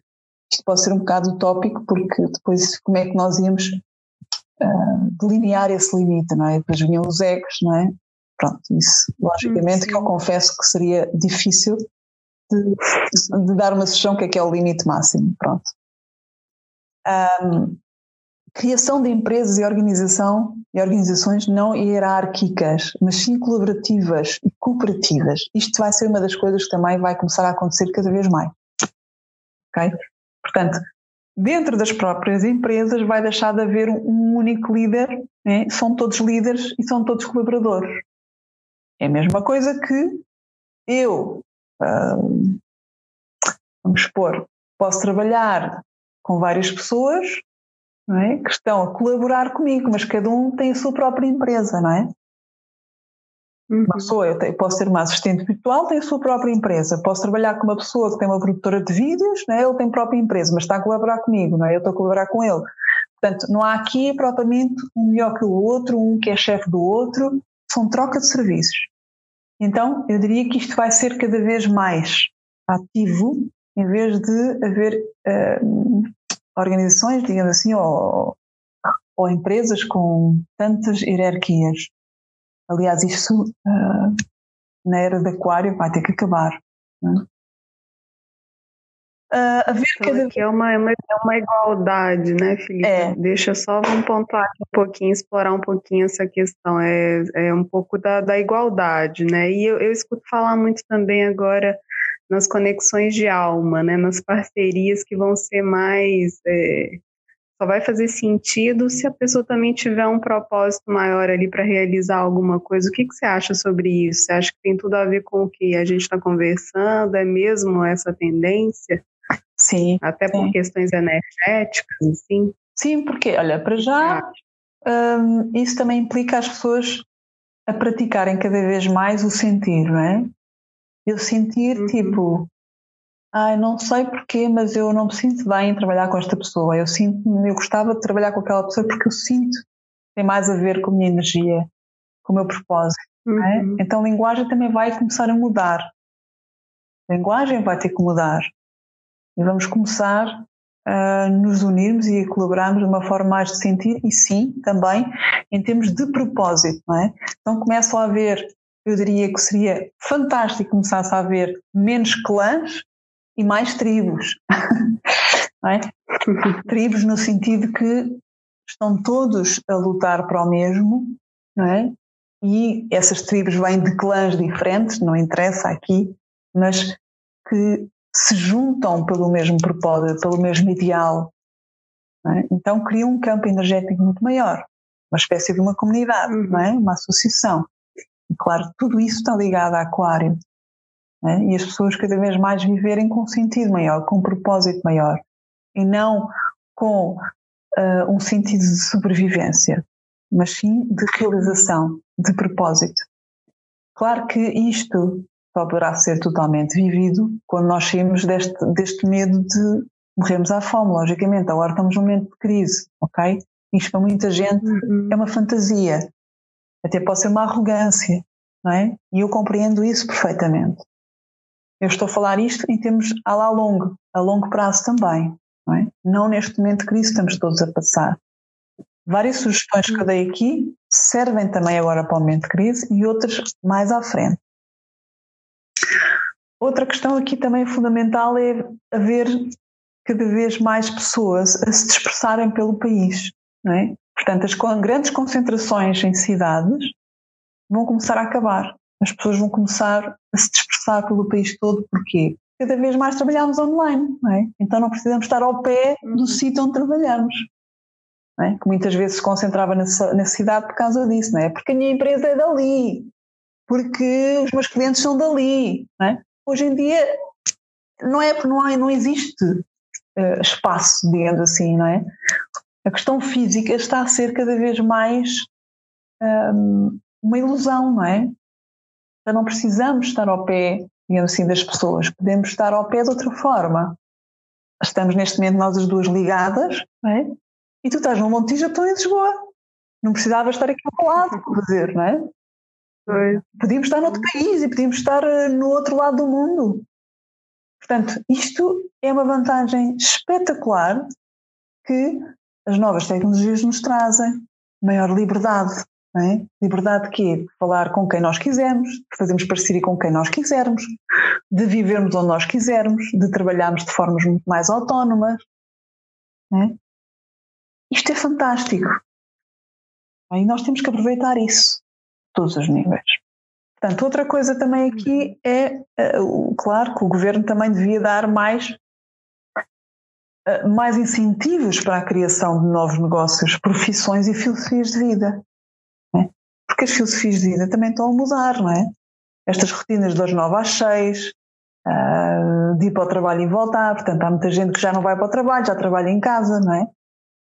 S3: isto pode ser um bocado utópico, porque depois como é que nós íamos uh, delinear esse limite, não é? Depois vinham os egos, não é? Pronto, isso, logicamente, que eu confesso que seria difícil de, de, dar uma sugestão que é que é o limite máximo, pronto. Um, criação de empresas e organização e organizações não hierárquicas, mas sim colaborativas e cooperativas. Isto vai ser uma das coisas que também vai começar a acontecer cada vez mais. Ok? Portanto, dentro das próprias empresas vai deixar de haver um único líder, né? são todos líderes e são todos colaboradores. É a mesma coisa que eu, vamos supor, posso trabalhar com várias pessoas é? que estão a colaborar comigo, mas cada um tem a sua própria empresa, não é? Uhum. Uma pessoa, eu, tenho, posso ser uma assistente virtual, tem a sua própria empresa. Posso trabalhar com uma pessoa que tem uma produtora de vídeos, não é? ele tem a própria empresa, mas está a colaborar comigo, não é? eu estou a colaborar com ele. Portanto, não há aqui propriamente um melhor que o outro, um que é chefe do outro, são troca de serviços. Então, eu diria que isto vai ser cada vez mais ativo, em vez de haver uh, organizações, digamos assim, ou, ou empresas com tantas hierarquias. Aliás, isso uh, na era do aquário vai ter que acabar. Né?
S2: Uh, haver então, cada... aqui é uma, é, uma, é uma igualdade, né, Felipe? É. Deixa só, vamos pontuar aqui um pouquinho, explorar um pouquinho essa questão. É, é um pouco da, da igualdade, né? E eu, eu escuto falar muito também agora nas conexões de alma, né, nas parcerias que vão ser mais. É, só vai fazer sentido se a pessoa também tiver um propósito maior ali para realizar alguma coisa. O que, que você acha sobre isso? Você acha que tem tudo a ver com o que a gente está conversando? É mesmo essa tendência?
S3: Sim.
S2: Até
S3: sim.
S2: por questões energéticas, assim?
S3: Sim, porque, olha, para já, hum, isso também implica as pessoas a praticarem cada vez mais o sentir, não é? Eu sentir uhum. tipo, ai, não sei porquê, mas eu não me sinto bem em trabalhar com esta pessoa. Eu sinto, eu gostava de trabalhar com aquela pessoa porque eu sinto tem mais a ver com a minha energia, com o meu propósito. É? Uhum. É? Então a linguagem também vai começar a mudar. A linguagem vai ter que mudar. E vamos começar a nos unirmos e a colaborarmos de uma forma mais de sentir e sim, também em termos de propósito, não é? Então começam a haver eu diria que seria fantástico começasse a haver menos clãs e mais tribos. [LAUGHS] é? tribos no sentido que estão todos a lutar para o mesmo, é? E essas tribos vêm de clãs diferentes, não interessa aqui, mas que se juntam pelo mesmo propósito, pelo mesmo ideal. É? Então criam um campo energético muito maior, uma espécie de uma comunidade, não é? Uma associação. E claro, tudo isso está ligado a Aquário. Né? E as pessoas cada vez mais viverem com um sentido maior, com um propósito maior. E não com uh, um sentido de sobrevivência, mas sim de realização, de propósito. Claro que isto só poderá ser totalmente vivido quando nós saímos deste, deste medo de morrermos à fome, logicamente. Agora estamos num momento de crise, ok? Isto para muita gente uhum. é uma fantasia, Até pode ser uma arrogância, não é? E eu compreendo isso perfeitamente. Eu estou a falar isto em termos a lá longo, a longo prazo também, não é? Não neste momento de crise estamos todos a passar. Várias sugestões que eu dei aqui servem também agora para o momento de crise e outras mais à frente. Outra questão aqui também fundamental é haver cada vez mais pessoas a se dispersarem pelo país, não é? Portanto, as grandes concentrações em cidades vão começar a acabar. As pessoas vão começar a se dispersar pelo país todo. Porquê? Cada vez mais trabalhamos online, não é? Então não precisamos estar ao pé do uhum. sítio onde trabalhamos. É? Que muitas vezes se concentrava na, na cidade por causa disso, não é? Porque a minha empresa é dali, porque os meus clientes são dali. É? Hoje em dia não é não, há, não existe uh, espaço, digamos assim, não é? A questão física está a ser cada vez mais um, uma ilusão, não é? Já não precisamos estar ao pé, digamos assim, das pessoas, podemos estar ao pé de outra forma. Estamos neste momento nós as duas ligadas, não é? E tu estás num Montijo, estou em Lisboa. Não precisava estar aqui ao lado para fazer, não é? Foi. Podíamos estar noutro país e podíamos estar eh, no outro lado do mundo. Portanto, isto é uma vantagem espetacular que as novas tecnologias nos trazem. Maior liberdade. É? Liberdade de quê? De falar com quem nós quisermos, de fazermos parceria com quem nós quisermos, de vivermos onde nós quisermos, de trabalharmos de formas muito mais autónomas. É? Isto é fantástico. E nós temos que aproveitar isso, todos os níveis. Portanto, outra coisa também aqui é, eh, claro, que o governo também devia dar mais mais incentivos para a criação de novos negócios, profissões e filosofias de vida. É? Porque as filosofias de vida também estão a mudar, não é? Estas rotinas das 9 às 6, uh, de ir para o trabalho e voltar, portanto há muita gente que já não vai para o trabalho, já trabalha em casa, não é?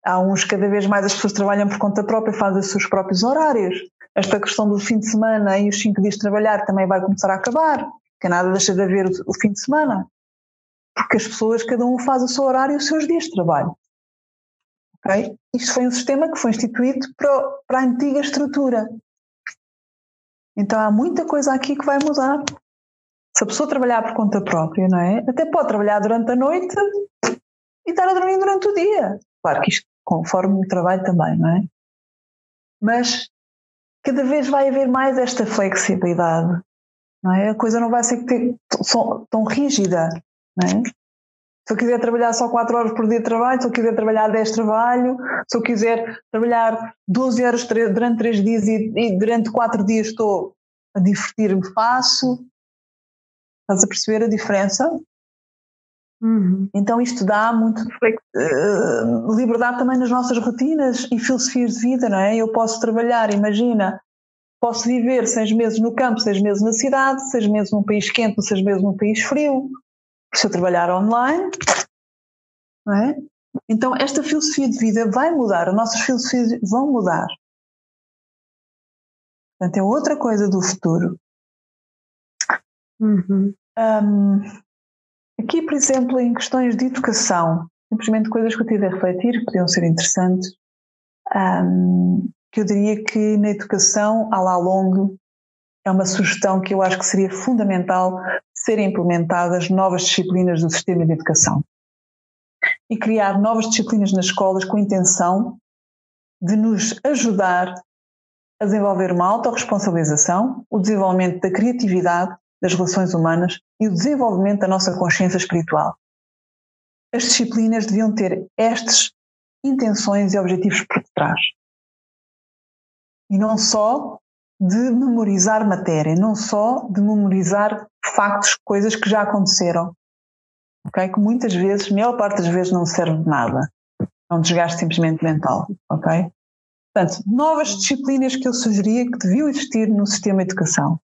S3: Há uns cada vez mais as pessoas trabalham por conta própria, fazem os seus próprios horários. Esta questão do fim de semana e os 5 dias de trabalhar também vai começar a acabar, que nada deixa de haver o fim de semana porque as pessoas, cada um faz o seu horário e os seus dias de trabalho. Okay? Isto foi um sistema que foi instituído para, para a antiga estrutura. Então há muita coisa aqui que vai mudar. Se a pessoa trabalhar por conta própria, não é? Até pode trabalhar durante a noite e estar a dormir durante o dia. Claro que isto conforme o trabalho também, não é? Mas cada vez vai haver mais esta flexibilidade, não é? A coisa não vai ser tão, tão rígida. É? Se eu quiser trabalhar só 4 horas por dia de trabalho, se eu quiser trabalhar 10 trabalho, se eu quiser trabalhar 12 horas durante 3 dias e, e durante 4 dias estou a divertir-me, faço. Estás a perceber a diferença? Uhum. Então isto dá muito uh, liberdade também nas nossas rotinas e filosofias de vida, não é? Eu posso trabalhar, imagina, posso viver seis meses no campo, seis meses na cidade, seis meses num país quente, seis meses num país frio se eu trabalhar online, não é? Então, esta filosofia de vida vai mudar, as nossas filosofias vão mudar. Portanto, é outra coisa do futuro. Uhum. Um, aqui, por exemplo, em questões de educação, simplesmente coisas que eu tive a refletir, que podiam ser interessantes, um, que eu diria que na educação, a lá longo, é uma sugestão que eu acho que seria fundamental serem implementadas novas disciplinas do sistema de educação. E criar novas disciplinas nas escolas com a intenção de nos ajudar a desenvolver uma autorresponsabilização, o desenvolvimento da criatividade, das relações humanas e o desenvolvimento da nossa consciência espiritual. As disciplinas deviam ter estas intenções e objetivos por detrás. E não só de memorizar matéria, não só de memorizar factos, coisas que já aconteceram. Ok? Que muitas vezes, a maior parte das vezes, não serve de nada. É um desgaste simplesmente mental. Ok? Portanto, novas disciplinas que eu sugeria que deviam existir no sistema de educação.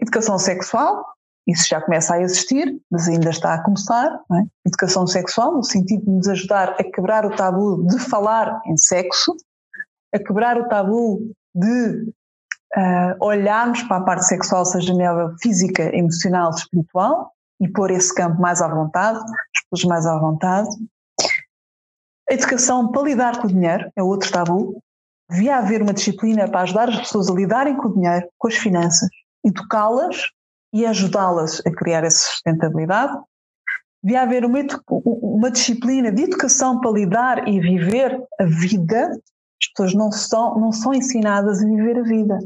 S3: Educação sexual, isso já começa a existir, mas ainda está a começar. É? Educação sexual, no sentido de nos ajudar a quebrar o tabu de falar em sexo, a quebrar o tabu de uh, olharmos para a parte sexual, seja nela física, emocional, espiritual, e pôr esse campo mais à vontade, as pessoas mais à vontade. A educação para lidar com o dinheiro é outro tabu. devia haver uma disciplina para ajudar as pessoas a lidarem com o dinheiro, com as finanças, educá-las e ajudá-las a criar essa sustentabilidade. Devia haver uma, uma disciplina de educação para lidar e viver a vida. As pessoas não são, não são ensinadas a viver a vida.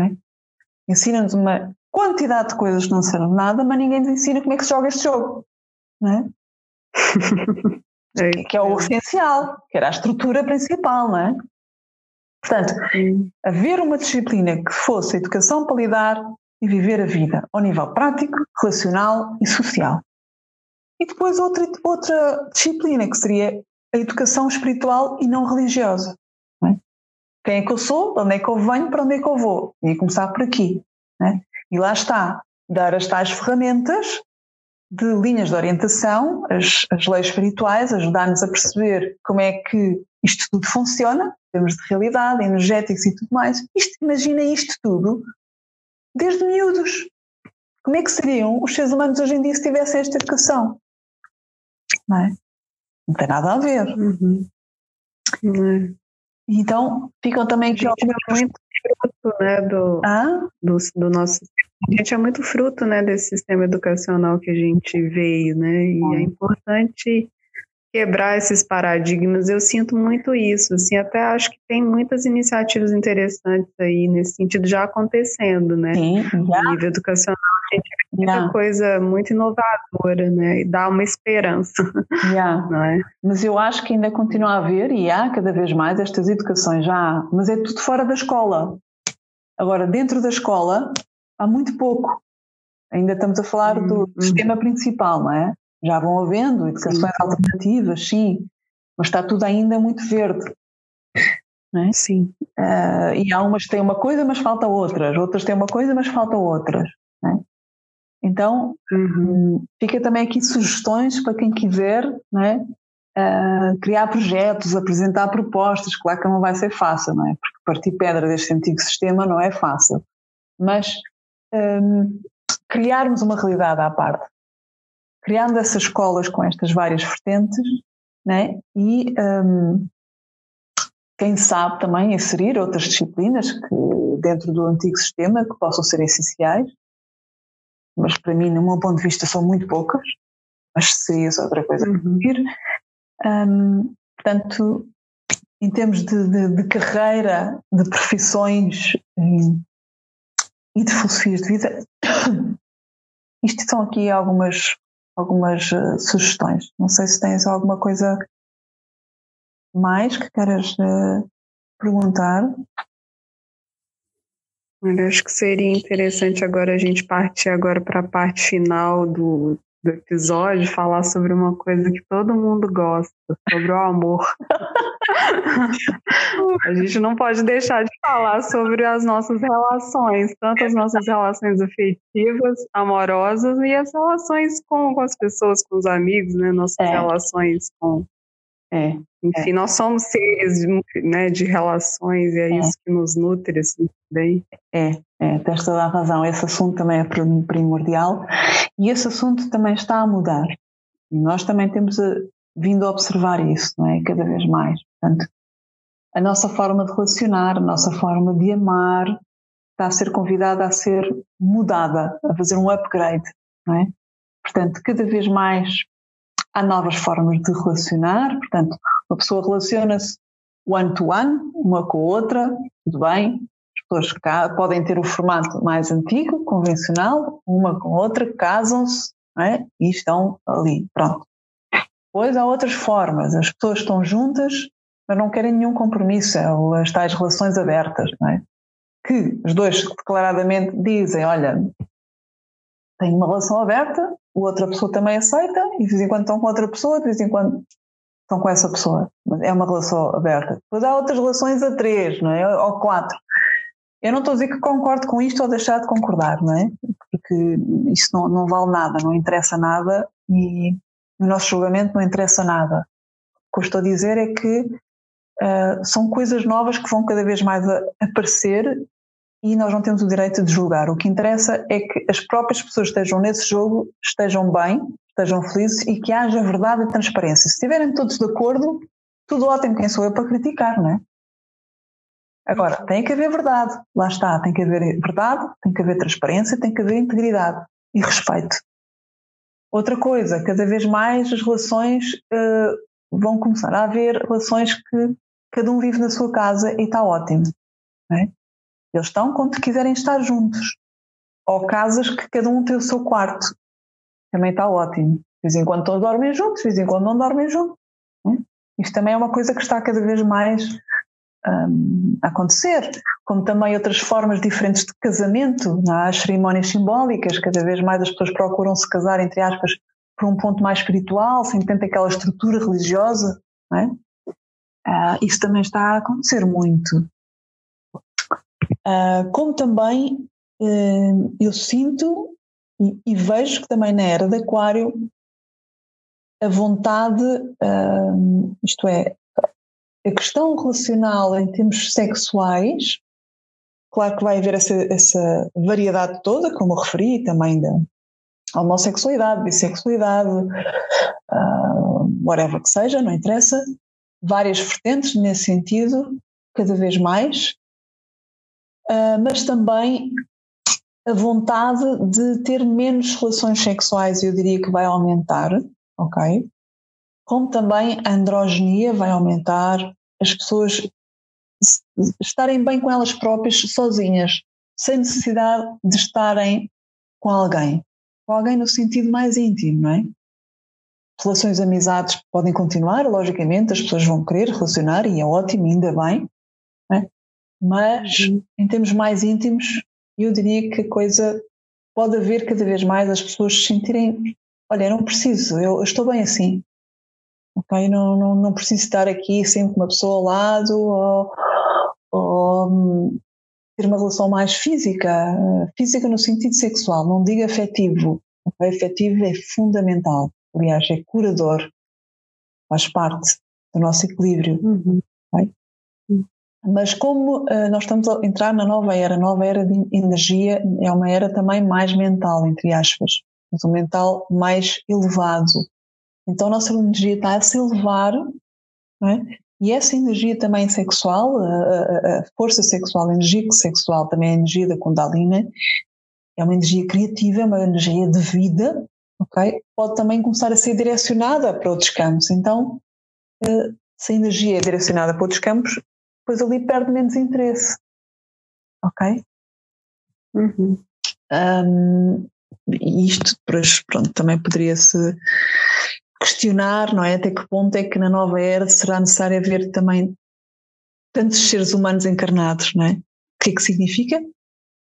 S3: É? Ensinam-nos uma quantidade de coisas que não servem nada, mas ninguém nos ensina como é que se joga este jogo. É? [LAUGHS] é que é o essencial, que era a estrutura principal, não é? Portanto, haver uma disciplina que fosse a educação para lidar e viver a vida ao nível prático, relacional e social. E depois outra, outra disciplina que seria a educação espiritual e não religiosa. É? Quem é que eu sou? Onde é que eu venho? Para onde é que eu vou? E começar por aqui. É? E lá está, dar as tais ferramentas de linhas de orientação, as, as leis espirituais, ajudar-nos a perceber como é que isto tudo funciona, termos de realidade, energéticos e tudo mais. Isto, imagina isto tudo desde miúdos. Como é que seriam os seres humanos hoje em dia se tivessem esta educação? Não é? Não tem nada a ver. Uhum. Uhum. Então, ficam também
S2: algumas... É muito fruto, né, do, ah? do, do nosso a gente é muito fruto né, desse sistema educacional que a gente veio, né? E é importante quebrar esses paradigmas. Eu sinto muito isso, assim, até acho que tem muitas iniciativas interessantes aí nesse sentido já acontecendo, né? Sim, já. Nível educacional, a gente vê muita coisa muito inovadora, né? E dá uma esperança. [LAUGHS]
S3: Já. [LAUGHS] Não é? Mas eu acho que ainda continua a haver e há cada vez mais estas educações já, mas é tudo fora da escola. Agora, dentro da escola, há muito pouco. Ainda estamos a falar do uhum. sistema principal, não é? Já vão havendo educações sim. alternativas, sim, mas está tudo ainda muito verde. É?
S2: Sim.
S3: Uh, e há umas que têm uma coisa, mas falta outras, outras têm uma coisa, mas falta outras. É? Então, uhum. Hum, fica também aqui sugestões para quem quiser é? uh, criar projetos, apresentar propostas. Claro que não vai ser fácil, não é? porque partir pedra deste antigo sistema não é fácil. Mas um, criarmos uma realidade à parte criando essas escolas com estas várias vertentes, né? e um, quem sabe também inserir outras disciplinas que, dentro do antigo sistema que possam ser essenciais, mas para mim, no meu ponto de vista, são muito poucas, mas seria outra coisa uhum. a um, portanto, em termos de, de, de, carreira, de profissões e, e de filosofias de vida, [COUGHS] isto são aqui algumas algumas uh, sugestões. Não sei se tens alguma coisa mais que queiras uh, perguntar.
S2: Eu acho que seria interessante agora a gente partir agora para a parte final do, do episódio, falar sobre uma coisa que todo mundo gosta, sobre o amor. [LAUGHS] a gente não pode deixar de falar sobre as nossas relações, tanto as nossas relações afetivas, amorosas e as relações com, com as pessoas, com os amigos, né? Nossas é. relações com. É. Enfim, é. nós somos seres né, de relações e é, é, isso que nos nutre assim, bem.
S3: É, é, tens toda a razão. Esse assunto também é primordial e esse assunto também está a mudar. E nós também temos a, vindo a observar isso, não é? Cada vez mais. Portanto, a nossa forma de relacionar, a nossa forma de amar está a ser convidada a ser mudada, a fazer um upgrade, não é? Portanto, cada vez mais há novas formas de relacionar, portanto, uma pessoa relaciona-se one-to-one, uma com a outra, tudo bem, as pessoas podem ter o formato mais antigo, convencional, uma com a outra, casam-se é? e estão ali, pronto. Depois há outras formas, as pessoas estão juntas, mas não querem nenhum compromisso, é as tais relações abertas, não é? Que os dois declaradamente dizem, olha, tenho uma relação aberta, a outra pessoa também aceita, e de vez em quando estão com outra pessoa, de vez em quando estão com essa pessoa. É uma relação aberta. Depois há outras relações a três, não é? Ou quatro. Eu não estou a dizer que concordo com isto ou deixar de concordar, não é? Porque isso não, não vale nada, não interessa nada e no nosso julgamento não interessa nada. O que eu estou a dizer é que uh, são coisas novas que vão cada vez mais aparecer e nós não temos o direito de julgar. O que interessa é que as próprias pessoas estejam nesse jogo estejam bem, estejam felizes e que haja verdade e transparência. Se estiverem todos de acordo, tudo ótimo, quem sou eu para criticar, não é? Agora, tem que haver verdade, lá está, tem que haver verdade, tem que haver transparência, tem que haver integridade e respeito. Outra coisa, cada vez mais as relações uh, vão começar a haver relações que cada um vive na sua casa e está ótimo. É? Eles estão quando quiserem estar juntos. Ou casas que cada um tem o seu quarto. Também está ótimo. De vez em quando dormem juntos, de vez em quando não dormem juntos. É? Isto também é uma coisa que está cada vez mais um, acontecer, como também outras formas diferentes de casamento, há as cerimónias simbólicas, cada vez mais as pessoas procuram se casar, entre aspas, por um ponto mais espiritual, sem tanto aquela estrutura religiosa, não é? Uh, isso também está a acontecer muito. Uh, como também uh, eu sinto e, e, vejo que também na era de Aquário a vontade, isto é, a questão relacional em termos sexuais, claro que vai haver essa, essa variedade toda, como referi, também da homossexualidade, bissexualidade, uh, whatever que seja, não interessa, várias vertentes nesse sentido, cada vez mais, uh, mas também a vontade de ter menos relações sexuais, eu diria que vai aumentar, ok? como também a androgenia vai aumentar, as pessoas estarem bem com elas próprias, sozinhas, sem necessidade de estarem com alguém. Com alguém no sentido mais íntimo, não é? Relações amizades podem continuar, logicamente, as pessoas vão querer relacionar e é ótimo, ainda bem? Mas em termos mais íntimos, eu diria que a coisa pode haver cada vez mais as pessoas se sentirem: olha, não preciso, eu estou bem assim, ok? Não, não, não preciso estar aqui sempre com uma pessoa ao lado ou, ou hum, ter uma relação mais física, física no sentido sexual, não diga afetivo, ok? Afetivo é fundamental, aliás, é curador, faz parte do nosso equilíbrio, uhum. okay? Mas como uh, nós estamos a entrar na nova era, nova era de energia é uma era também mais mental, entre aspas, mas um mental mais elevado, então a nossa energia está a se elevar, é? e essa energia também sexual, a, a, força sexual, a energia sexual, também a energia da Kundalini, é uma energia criativa, é uma energia de vida, ok? Pode também começar a ser direcionada para outros campos. Então, eh, se a energia é direcionada para outros campos, depois ali perde menos interesse, ok? Uhum. Um, isto depois, pronto, também poderia-se questionar, não é? Até que ponto é que na nova era será necessário haver também tantos seres humanos encarnados, não é? O que é que significa?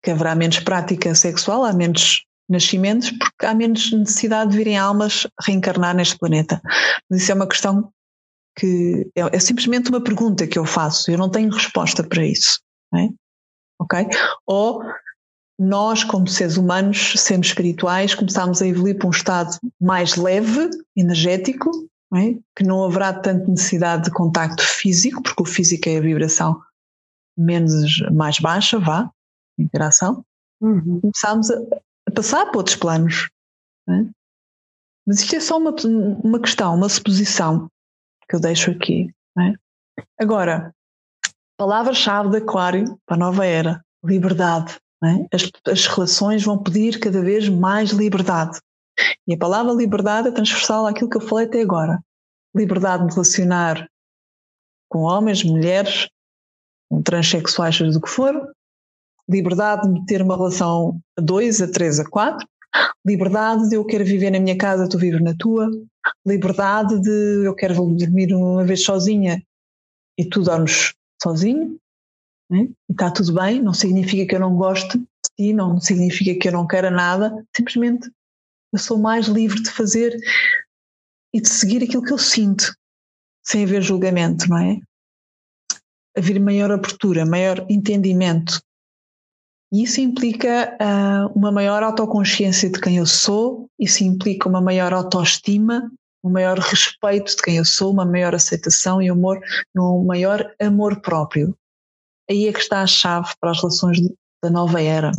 S3: Que haverá menos prática sexual, há menos nascimentos, porque há menos necessidade de virem almas reencarnar neste planeta. Mas isso é uma questão que é, é simplesmente uma pergunta que eu faço, eu não tenho resposta para isso, é? Ok? Ou nós, como seres humanos, sermos espirituais, começámos a evoluir para um estado mais leve, energético, não é? que não haverá tanta necessidade de contacto físico, porque o físico é a vibração menos mais baixa, vá, interação. Uhum. Começámos a, a, passar para outros planos. É? Mas isto é só uma, uma questão, uma suposição que eu deixo aqui. É? Agora, palavra-chave de Aquário para a nova era: liberdade. É? As, as relações vão pedir cada vez mais liberdade. E a palavra liberdade é transversal àquilo que eu falei até agora. Liberdade de relacionar com homens, mulheres, com transexuais, seja do que for. Liberdade de ter uma relação a dois, a três, a quatro. Liberdade de eu quero viver na minha casa, tu vives na tua. Liberdade de eu quero dormir uma vez sozinha e tu dormes sozinho. Né? E está tudo bem, não significa que eu não goste de ti, não significa que eu não queira nada, simplesmente eu sou mais livre de fazer e de seguir aquilo que eu sinto, sem haver julgamento, não é? Haver maior abertura, maior entendimento. E isso implica uh, uma maior autoconsciência de quem eu sou, isso implica uma maior autoestima, um maior respeito de quem eu sou, uma maior aceitação e amor, um maior amor próprio aí é que está a chave para as relações da nova era.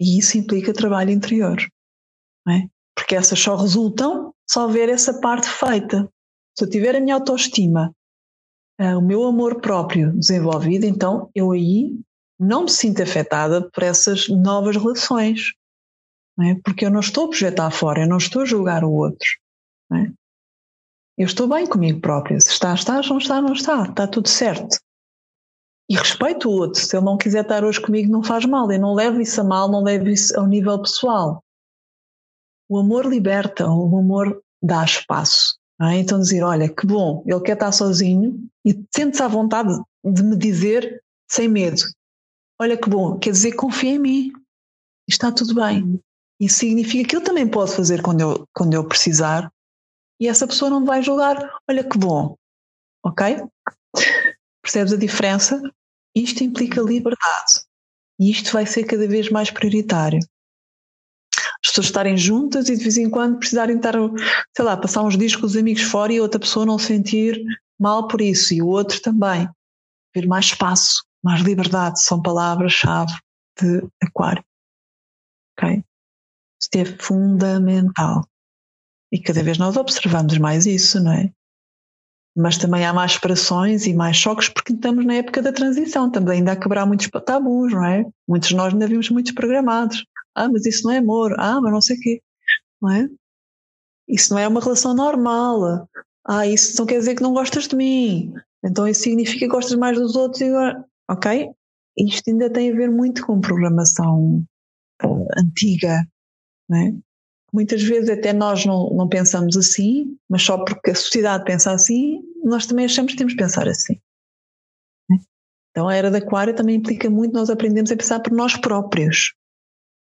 S3: E isso implica trabalho interior. É? Porque essas só resultam se houver essa parte feita. Se eu tiver a minha autoestima uh, o meu amor próprio desenvolvido, então eu aí não me sinto afetada por essas novas relações. É? Porque eu não estou a projetar fora, eu não estou a julgar o outro. É? Eu estou bem comigo própria. Se está, está, não está, não está. Está tudo certo. E respeito o outro. Se ele não quiser estar hoje comigo, não faz mal. Eu não levo isso a mal, não levo isso ao nível pessoal. O amor liberta, o amor dá espaço. É? Então dizer, olha, que bom, ele quer estar sozinho e sente-se à vontade de me dizer sem medo. Olha que bom, quer dizer, confia em mim. Está tudo bem. Isso significa que eu também posso fazer quando eu, quando eu precisar e essa pessoa não vai julgar. Olha que bom. Ok? Percebes a diferença? Isto implica liberdade. E isto vai ser cada vez mais prioritário. As pessoas estarem juntas e de vez em quando precisarem estar, sei lá, passar uns dias com os amigos fora e outra pessoa não sentir mal por isso e o outro também. Ter mais espaço, mais liberdade são palavras-chave de Aquário. Ok? Isto é fundamental. E cada vez nós observamos mais isso, não é? Mas também há mais separações e mais choques porque estamos na época da transição, estamos ainda a quebrar muitos tabus, não é? Muitos de nós ainda vimos muitos programados. Ah, mas isso não é amor. Ah, mas não sei o quê. Não é? Isso não é uma relação normal. Ah, isso não quer dizer que não gostas de mim. Então isso significa que gostas mais dos outros. E... Ok? Isto ainda tem a ver muito com programação uh, antiga, não é? Muitas vezes até nós não, não pensamos assim, mas só porque a sociedade pensa assim, nós também achamos que temos que pensar assim. Então a era da aquário também implica muito nós aprendemos a pensar por nós próprios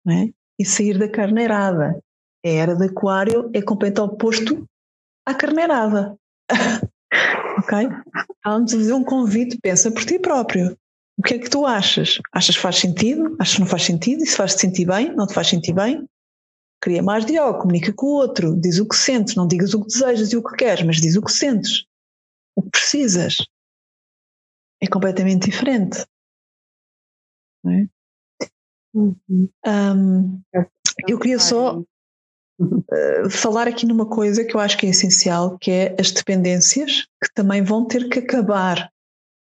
S3: é? e sair da carneirada. A era da aquário é completamente oposto à carneirada. [LAUGHS] ok? Vamos fazer um convite, pensa por ti próprio. O que é que tu achas? Achas que faz sentido? Achas que não faz sentido? E se faz-te sentir bem? Não te faz sentir bem? Cria mais diálogo, comunica com o outro, diz o que sentes, não digas o que desejas e o que queres, mas diz o que sentes, o que precisas. É completamente diferente. É? Uhum. Um, eu queria só uh, falar aqui numa coisa que eu acho que é essencial, que é as dependências, que também vão ter que acabar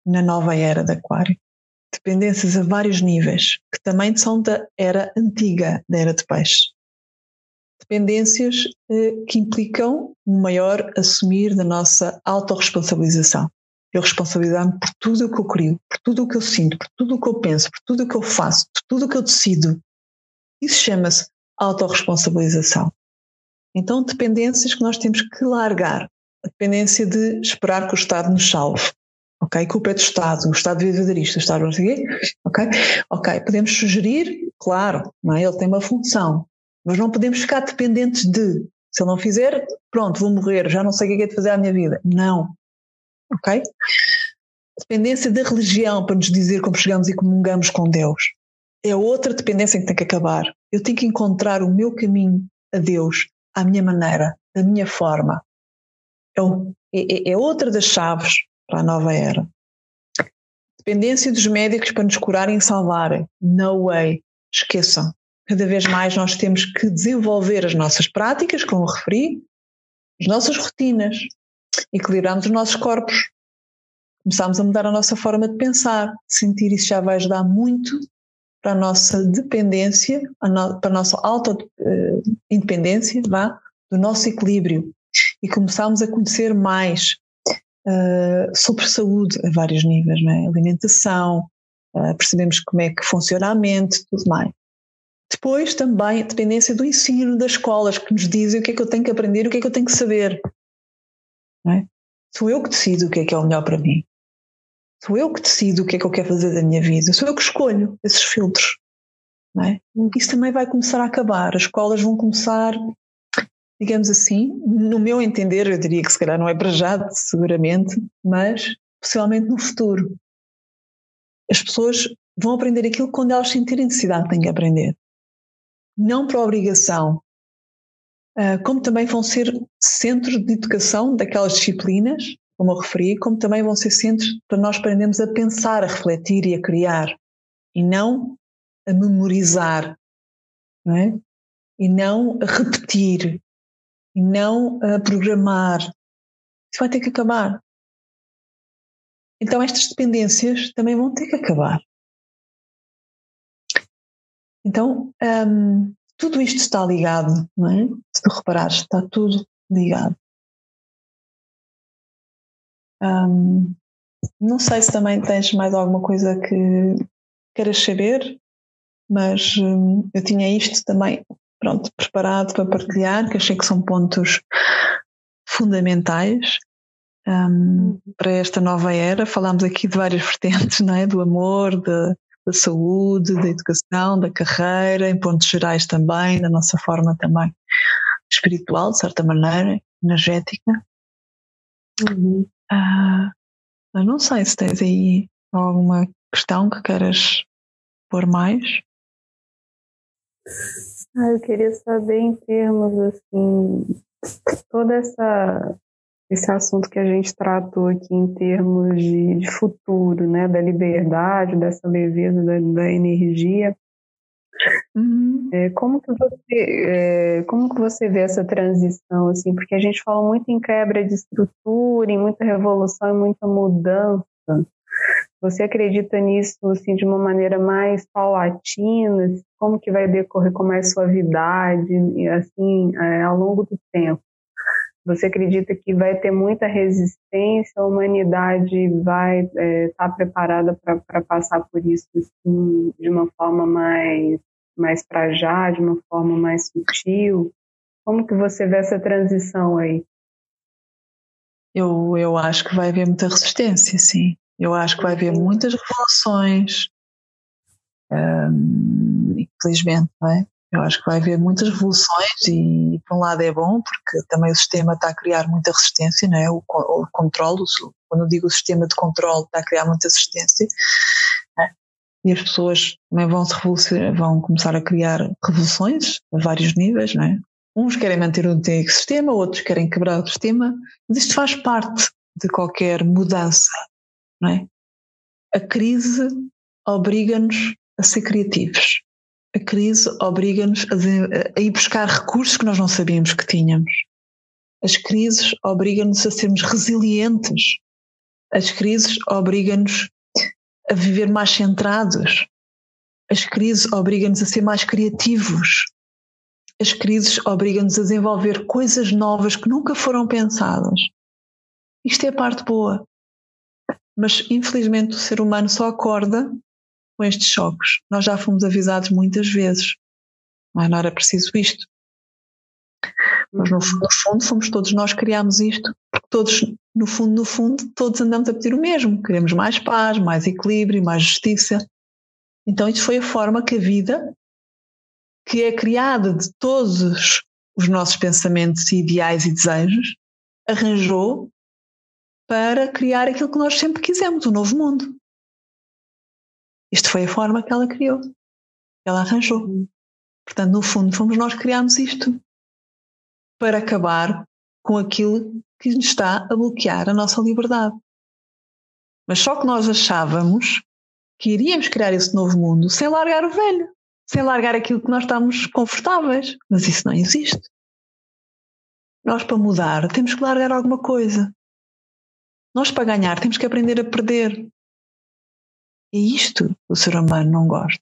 S3: na nova era de Aquário. Dependências a vários níveis, que também são da era antiga, da era de peixe dependências eh, que implicam um maior assumir da nossa autorresponsabilização. Eu responsabilizar-me por tudo o que eu crio, por tudo o que eu sinto, por tudo o que eu penso, por tudo o que eu faço, por tudo o que eu decido. Isso chama-se autorresponsabilização. Então, dependências que nós temos que largar. A dependência de esperar que o Estado nos salve. Ok? Culpa é do Estado, o Estado fazer isto, o Estado não sei. Ok? Ok, podemos sugerir, claro, não é? ele tem uma função, mas não podemos ficar dependentes de. Se ele não fizer, pronto, vou morrer, já não sei o que é, é de fazer à minha vida. Não. Ok? Dependência da religião para nos dizer como chegamos e comungamos com Deus. É outra dependência que tem que acabar. Eu tenho que encontrar o meu caminho a Deus, à minha maneira, da minha forma. É, é, é outra das chaves para a nova era. Dependência dos médicos para nos curarem e salvarem. No way. Esqueçam cada vez mais nós temos que desenvolver as nossas práticas, como referi, as nossas rotinas, equilibrarmos os nossos corpos, começarmos a mudar a nossa forma de pensar, sentir isso já vai ajudar muito para a nossa dependência, para a nossa auto-independência, vá, do nosso equilíbrio e começarmos a conhecer mais uh, sobre saúde a vários níveis, é? alimentação, uh, percebemos como é que funciona a mente, tudo mais. Depois também a dependência do ensino das escolas que nos dizem o que é que eu tenho que aprender, o que é que eu tenho que saber. É? Sou eu que decido o que é que é o melhor para mim. Sou eu que decido o que é que eu quero fazer da minha vida. Sou eu que escolho esses filtros. É? Isso também vai começar a acabar. As escolas vão começar, digamos assim, no meu entender, eu diria que se calhar não é para já, seguramente, mas possivelmente no futuro. As pessoas vão aprender aquilo quando elas sentirem necessidade de que aprender não por obrigação, ah, como também vão ser centros de educação daquelas disciplinas, como eu referi, como também vão ser centros para nós aprendermos a pensar, a refletir e a criar, e não a memorizar, não é? e não a repetir, e não a programar. Isso vai ter que acabar. Então estas dependências também vão ter que acabar. Então, um, tudo isto está ligado, não é? Se tu reparares, está tudo ligado. Um, não sei se também tens mais alguma coisa que queiras saber, mas um, eu tinha isto também, pronto, preparado para partilhar, que achei que são pontos fundamentais um, uhum. para esta nova era. Falámos aqui de várias [LAUGHS] vertentes, não é? Do amor, de, da saúde, da educação, da carreira, em pontos gerais também, da nossa forma também espiritual, de certa maneira, energética. Uhum. Uh, eu não sei se tens aí alguma questão que queiras pôr mais.
S2: Ah, eu queria saber em termos assim, toda essa esse assunto que a gente tratou aqui em termos de, de futuro, né, da liberdade, dessa leveza, da, da energia. Uhum. É, como que você é, como que você vê essa transição assim? Porque a gente fala muito em quebra de estrutura, em muita revolução, em muita mudança. Você acredita nisso assim de uma maneira mais paulatina? Como que vai decorrer com mais suavidade, assim, é, ao longo do tempo? Você acredita que vai ter muita resistência? A humanidade vai estar é, tá preparada para passar por isso assim, de uma forma mais, mais para já, de uma forma mais sutil? Como que você vê essa transição aí?
S3: Eu, eu acho que vai haver muita resistência, sim. Eu acho que vai haver muitas revoluções. Um, infelizmente, não é? Eu acho que vai haver muitas revoluções e, por um lado, é bom porque também o sistema está a criar muita resistência, não é? o, o controle, quando eu digo o sistema de controle, está a criar muita resistência. É? E as pessoas também vão, se vão começar a criar revoluções a vários níveis, não é? Uns querem manter o antigo sistema, outros querem quebrar o sistema, mas isto faz parte de qualquer mudança, não é? A crise obriga-nos a ser criativos a crise obriga-nos a, ir buscar recursos que nós não sabíamos que tínhamos. As crises obrigam-nos a sermos resilientes. As crises obrigam-nos a viver mais centrados. As crises obrigam-nos a ser mais criativos. As crises obrigam-nos a desenvolver coisas novas que nunca foram pensadas. Isto é a parte boa. Mas, infelizmente, o ser humano só acorda com estes choques. Nós já fomos avisados muitas vezes, é? não era preciso isto. Mas no fundo, no fundo, fomos todos nós que criámos isto, porque todos, no fundo, no fundo, todos andamos a pedir o mesmo. Queremos mais paz, mais equilíbrio, mais justiça. Então, isto foi a forma que a vida, que é criada de todos os nossos pensamentos, ideais e desejos, arranjou para criar aquilo que nós sempre quisemos, o um novo mundo. Isto foi a forma que ela criou, que ela arranjou. Portanto, no fundo, fomos nós que criámos isto para acabar com aquilo que nos está a bloquear a nossa liberdade. Mas só que nós achávamos que iríamos criar esse novo mundo sem largar o velho, sem largar aquilo que nós estamos confortáveis. Mas isso não existe. Nós, para mudar, temos que largar alguma coisa. Nós, para ganhar, temos que aprender a perder. É isto que o ser humano não gosta.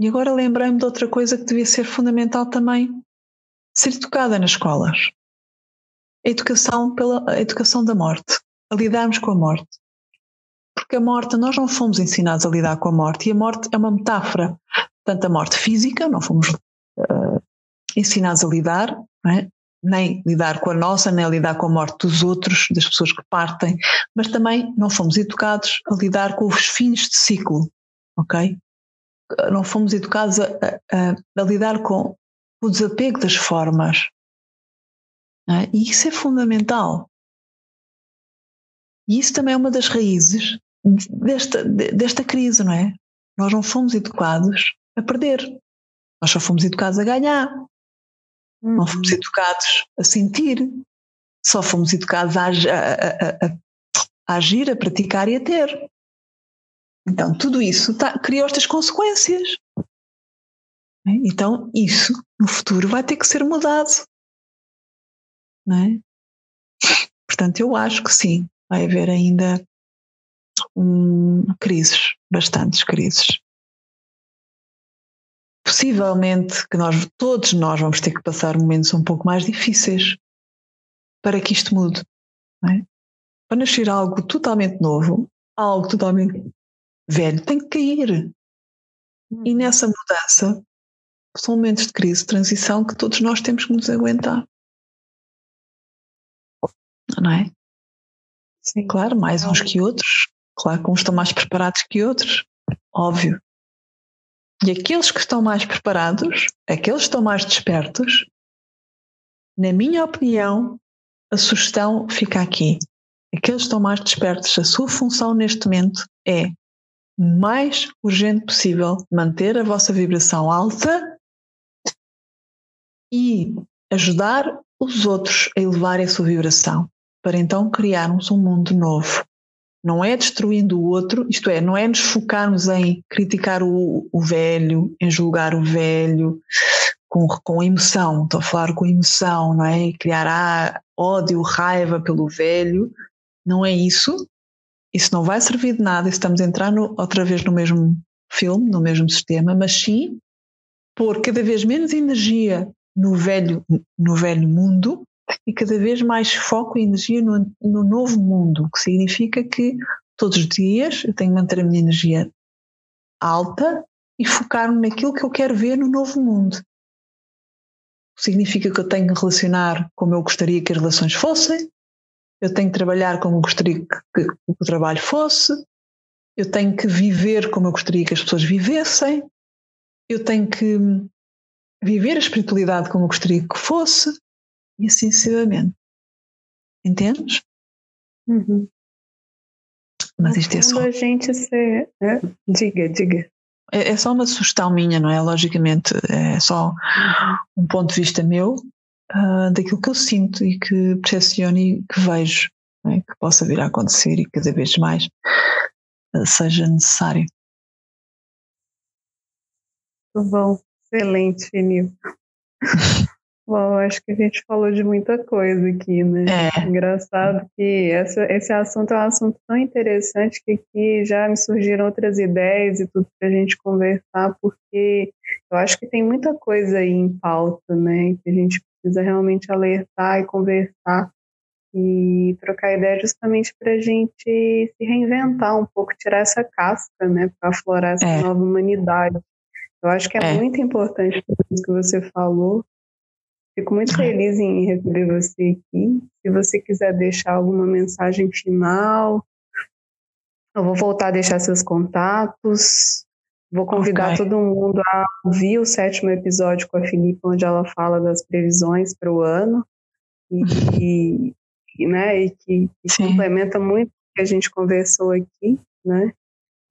S3: E agora lembrei-me de outra coisa que devia ser fundamental também ser educada nas escolas. A educação pela a educação da morte, a lidarmos com a morte. Porque a morte, nós não fomos ensinados a lidar com a morte e a morte é uma metáfora. Tanto a morte física, não fomos uh, ensinados a lidar, é? nem lidar com a nossa, nem lidar com a morte dos outros, das pessoas que partem, mas também não fomos educados a lidar com os fins de ciclo, ok? Não fomos educados a, a, a lidar com o desapego das formas. É? E isso é fundamental. E isso também é uma das raízes desta, desta crise, não é? Nós não fomos educados a perder. Nós só fomos educados a ganhar. Uhum. Não fomos uhum. educados a sentir, só fomos educados a, a, a, a, agir, a praticar e a ter. Então, tudo isso tá, criou estas consequências. Então, isso no futuro vai ter que ser mudado. Não é? Portanto, eu acho que sim, vai haver ainda hum, crises, bastantes crises. Possivelmente que nós, todos nós, vamos ter que passar momentos um pouco mais difíceis para que isto mude. É? Para nascer algo totalmente novo, algo totalmente velho, tem que cair. E uhum. nessa mudança são momentos de crise, de transição que todos nós temos que nos aguentar. Não é? Sim. Claro, mais uns que outros. Claro que uns estão mais preparados que outros. Óbvio. E aqueles que estão mais preparados, aqueles que estão mais despertos, na minha opinião, a sugestão fica aqui. Aqueles que estão mais despertos, a sua função neste momento é mais urgente possível manter a vossa vibração alta e ajudar os outros a elevar a sua vibração, para então criarmos um mundo novo. Não é destruindo o outro, isto é, não é nos focarmos em criticar o, o velho, em julgar o velho com, com emoção, estou a falar com emoção, não é? Criar ah, ódio, raiva pelo velho, não é isso. Isso não vai servir de nada, estamos a entrar no, outra vez no mesmo filme, no mesmo sistema, mas sim pôr cada vez menos energia no velho, no velho mundo e cada vez mais foco e energia no, no novo mundo, que significa que todos os dias eu tenho que manter a minha energia alta e focar-me naquilo que eu quero ver no novo mundo. Significa que eu tenho que relacionar como eu gostaria que as relações fossem, eu tenho que trabalhar como eu gostaria que, que, que o trabalho fosse, eu tenho que viver como eu gostaria que as pessoas vivessem, eu tenho que viver a espiritualidade como eu gostaria que fosse, e assim sucessivamente. Entendes?
S2: Uhum.
S3: Mas isto é só.
S2: a gente ser. É? Diga, diga.
S3: É, é, só uma sugestão minha, não é? Logicamente, é só uhum. um ponto de vista meu uh, daquilo que eu sinto e que percepciono e que vejo é? que possa vir a acontecer e cada vez mais uh, seja necessário.
S2: Muito bom, excelente, Finil. [LAUGHS] Bom, acho que a gente falou de muita coisa aqui, né? É. Engraçado que essa, esse assunto é um assunto tão interessante que aqui já me surgiram outras ideias e tudo para a gente conversar, porque eu acho que tem muita coisa aí em pauta, né? Que a gente precisa realmente alertar e conversar e trocar ideia justamente para a gente se reinventar um pouco, tirar essa casca, né? Para aflorar essa é. nova humanidade. Eu acho que é, é. muito importante isso que você falou Fico muito feliz em receber você aqui. Se você quiser deixar alguma mensagem final, eu vou voltar a deixar seus contatos. Vou convidar okay. todo mundo a ouvir o sétimo episódio com a Filipe, onde ela fala das previsões para o ano e, [LAUGHS] e, né, e que, que complementa muito o que a gente conversou aqui, né?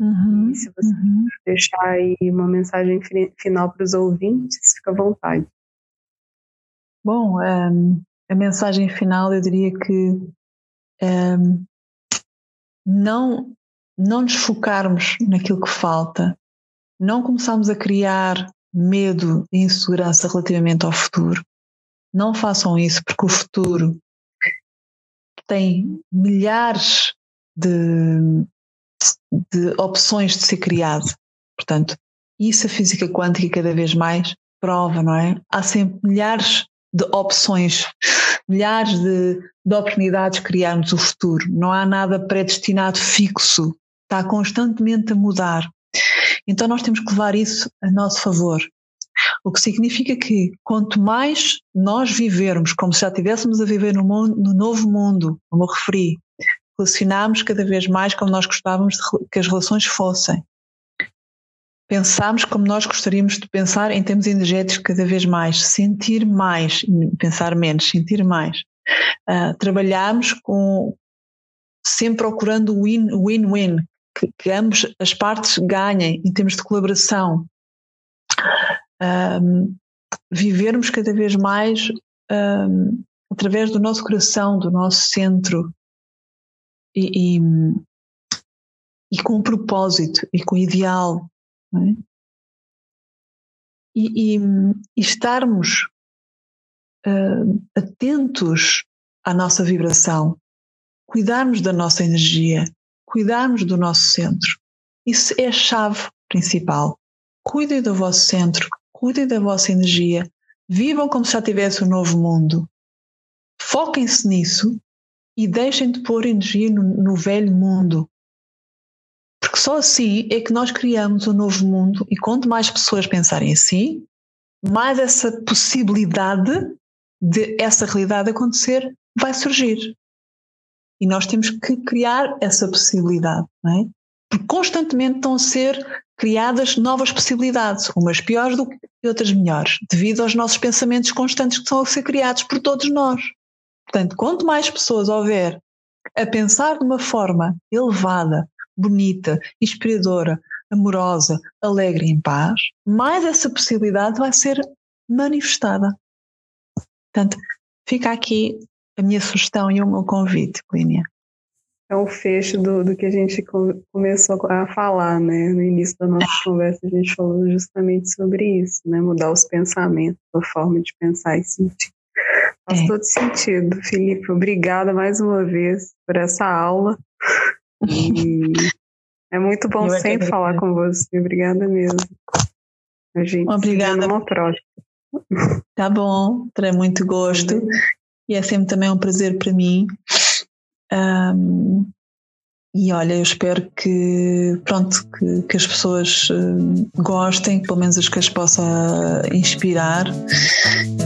S3: Uhum,
S2: e se você uhum. deixar aí uma mensagem final para os ouvintes, fica à vontade.
S3: Bom, um, ehm, a mensagem final eu diria que um, ehm, não, não nos focarmos naquilo que falta, não começarmos a criar medo e insegurança relativamente ao futuro. Não façam isso, porque o futuro tem milhares de, de opções de ser criado. Portanto, isso a física quântica cada vez mais prova, não é? Há sempre milhares de opções, milhares de, de oportunidades criarmos o futuro. Não há nada predestinado fixo, está constantemente a mudar. Então nós temos que levar isso a nosso favor. O que significa que quanto mais nós vivermos como se já estivéssemos a viver no, mundo, no novo mundo, como eu referi, relacionarmos cada vez mais como nós gostávamos que as relações fossem, pensarmos como nós gostaríamos de pensar em termos energéticos cada vez mais, sentir mais, pensar menos, sentir mais. Uh, trabalharmos com sempre procurando o win-win, que, que ambas as partes ganhem em termos de colaboração. Um, vivermos cada vez mais um, através do nosso coração, do nosso centro e, e, e com um propósito e com um ideal é? E, e, e, estarmos uh, atentos à nossa vibração, cuidarmos da nossa energia, cuidarmos do nosso centro. Isso é a chave principal. Cuidem do vosso centro, cuidem da vossa energia, vivam como se já tivesse um novo mundo. Foquem-se nisso e deixem de pôr energia no, no velho mundo. Porque só assim é que nós criamos um novo mundo e quanto mais pessoas pensarem assim, mais essa possibilidade de essa realidade acontecer vai surgir. E nós temos que criar essa possibilidade, não é? Porque constantemente estão a ser criadas novas possibilidades, umas piores do que outras melhores, devido aos nossos pensamentos constantes que estão a ser criados por todos nós. Portanto, quanto mais pessoas houver a pensar de uma forma elevada, bonita, inspiradora, amorosa, alegre e em paz, mais essa possibilidade vai ser manifestada. Portanto, fica aqui a minha sugestão e o meu convite, Clínia.
S2: É o fecho do, do que a gente começou a falar, né? No início da nossa conversa, a gente falou justamente sobre isso, né? Mudar os pensamentos, a forma de pensar e sentir. Faz é. todo sentido. Felipe, obrigada mais uma vez por essa aula. E é muito bom [LAUGHS] Eu sempre falar com você. Obrigada mesmo. A gente
S3: Obrigada.
S2: uma próxima. [LAUGHS]
S3: Tá bom, terá muito gosto. E é sempre também um prazer para mim. Um, e olha, eu espero que, pronto, que, que as pessoas uh, gostem, pelo menos as que as possa inspirar.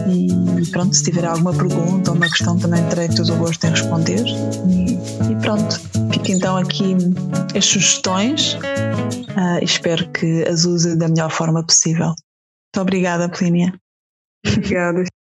S3: E pronto, se tiver alguma pergunta ou uma questão, também terei todo o gosto em responder. E, e pronto, fica então aqui as sugestões. Uh, espero que as use da melhor forma possível. Muito obrigada, Plínia.
S2: Obrigada.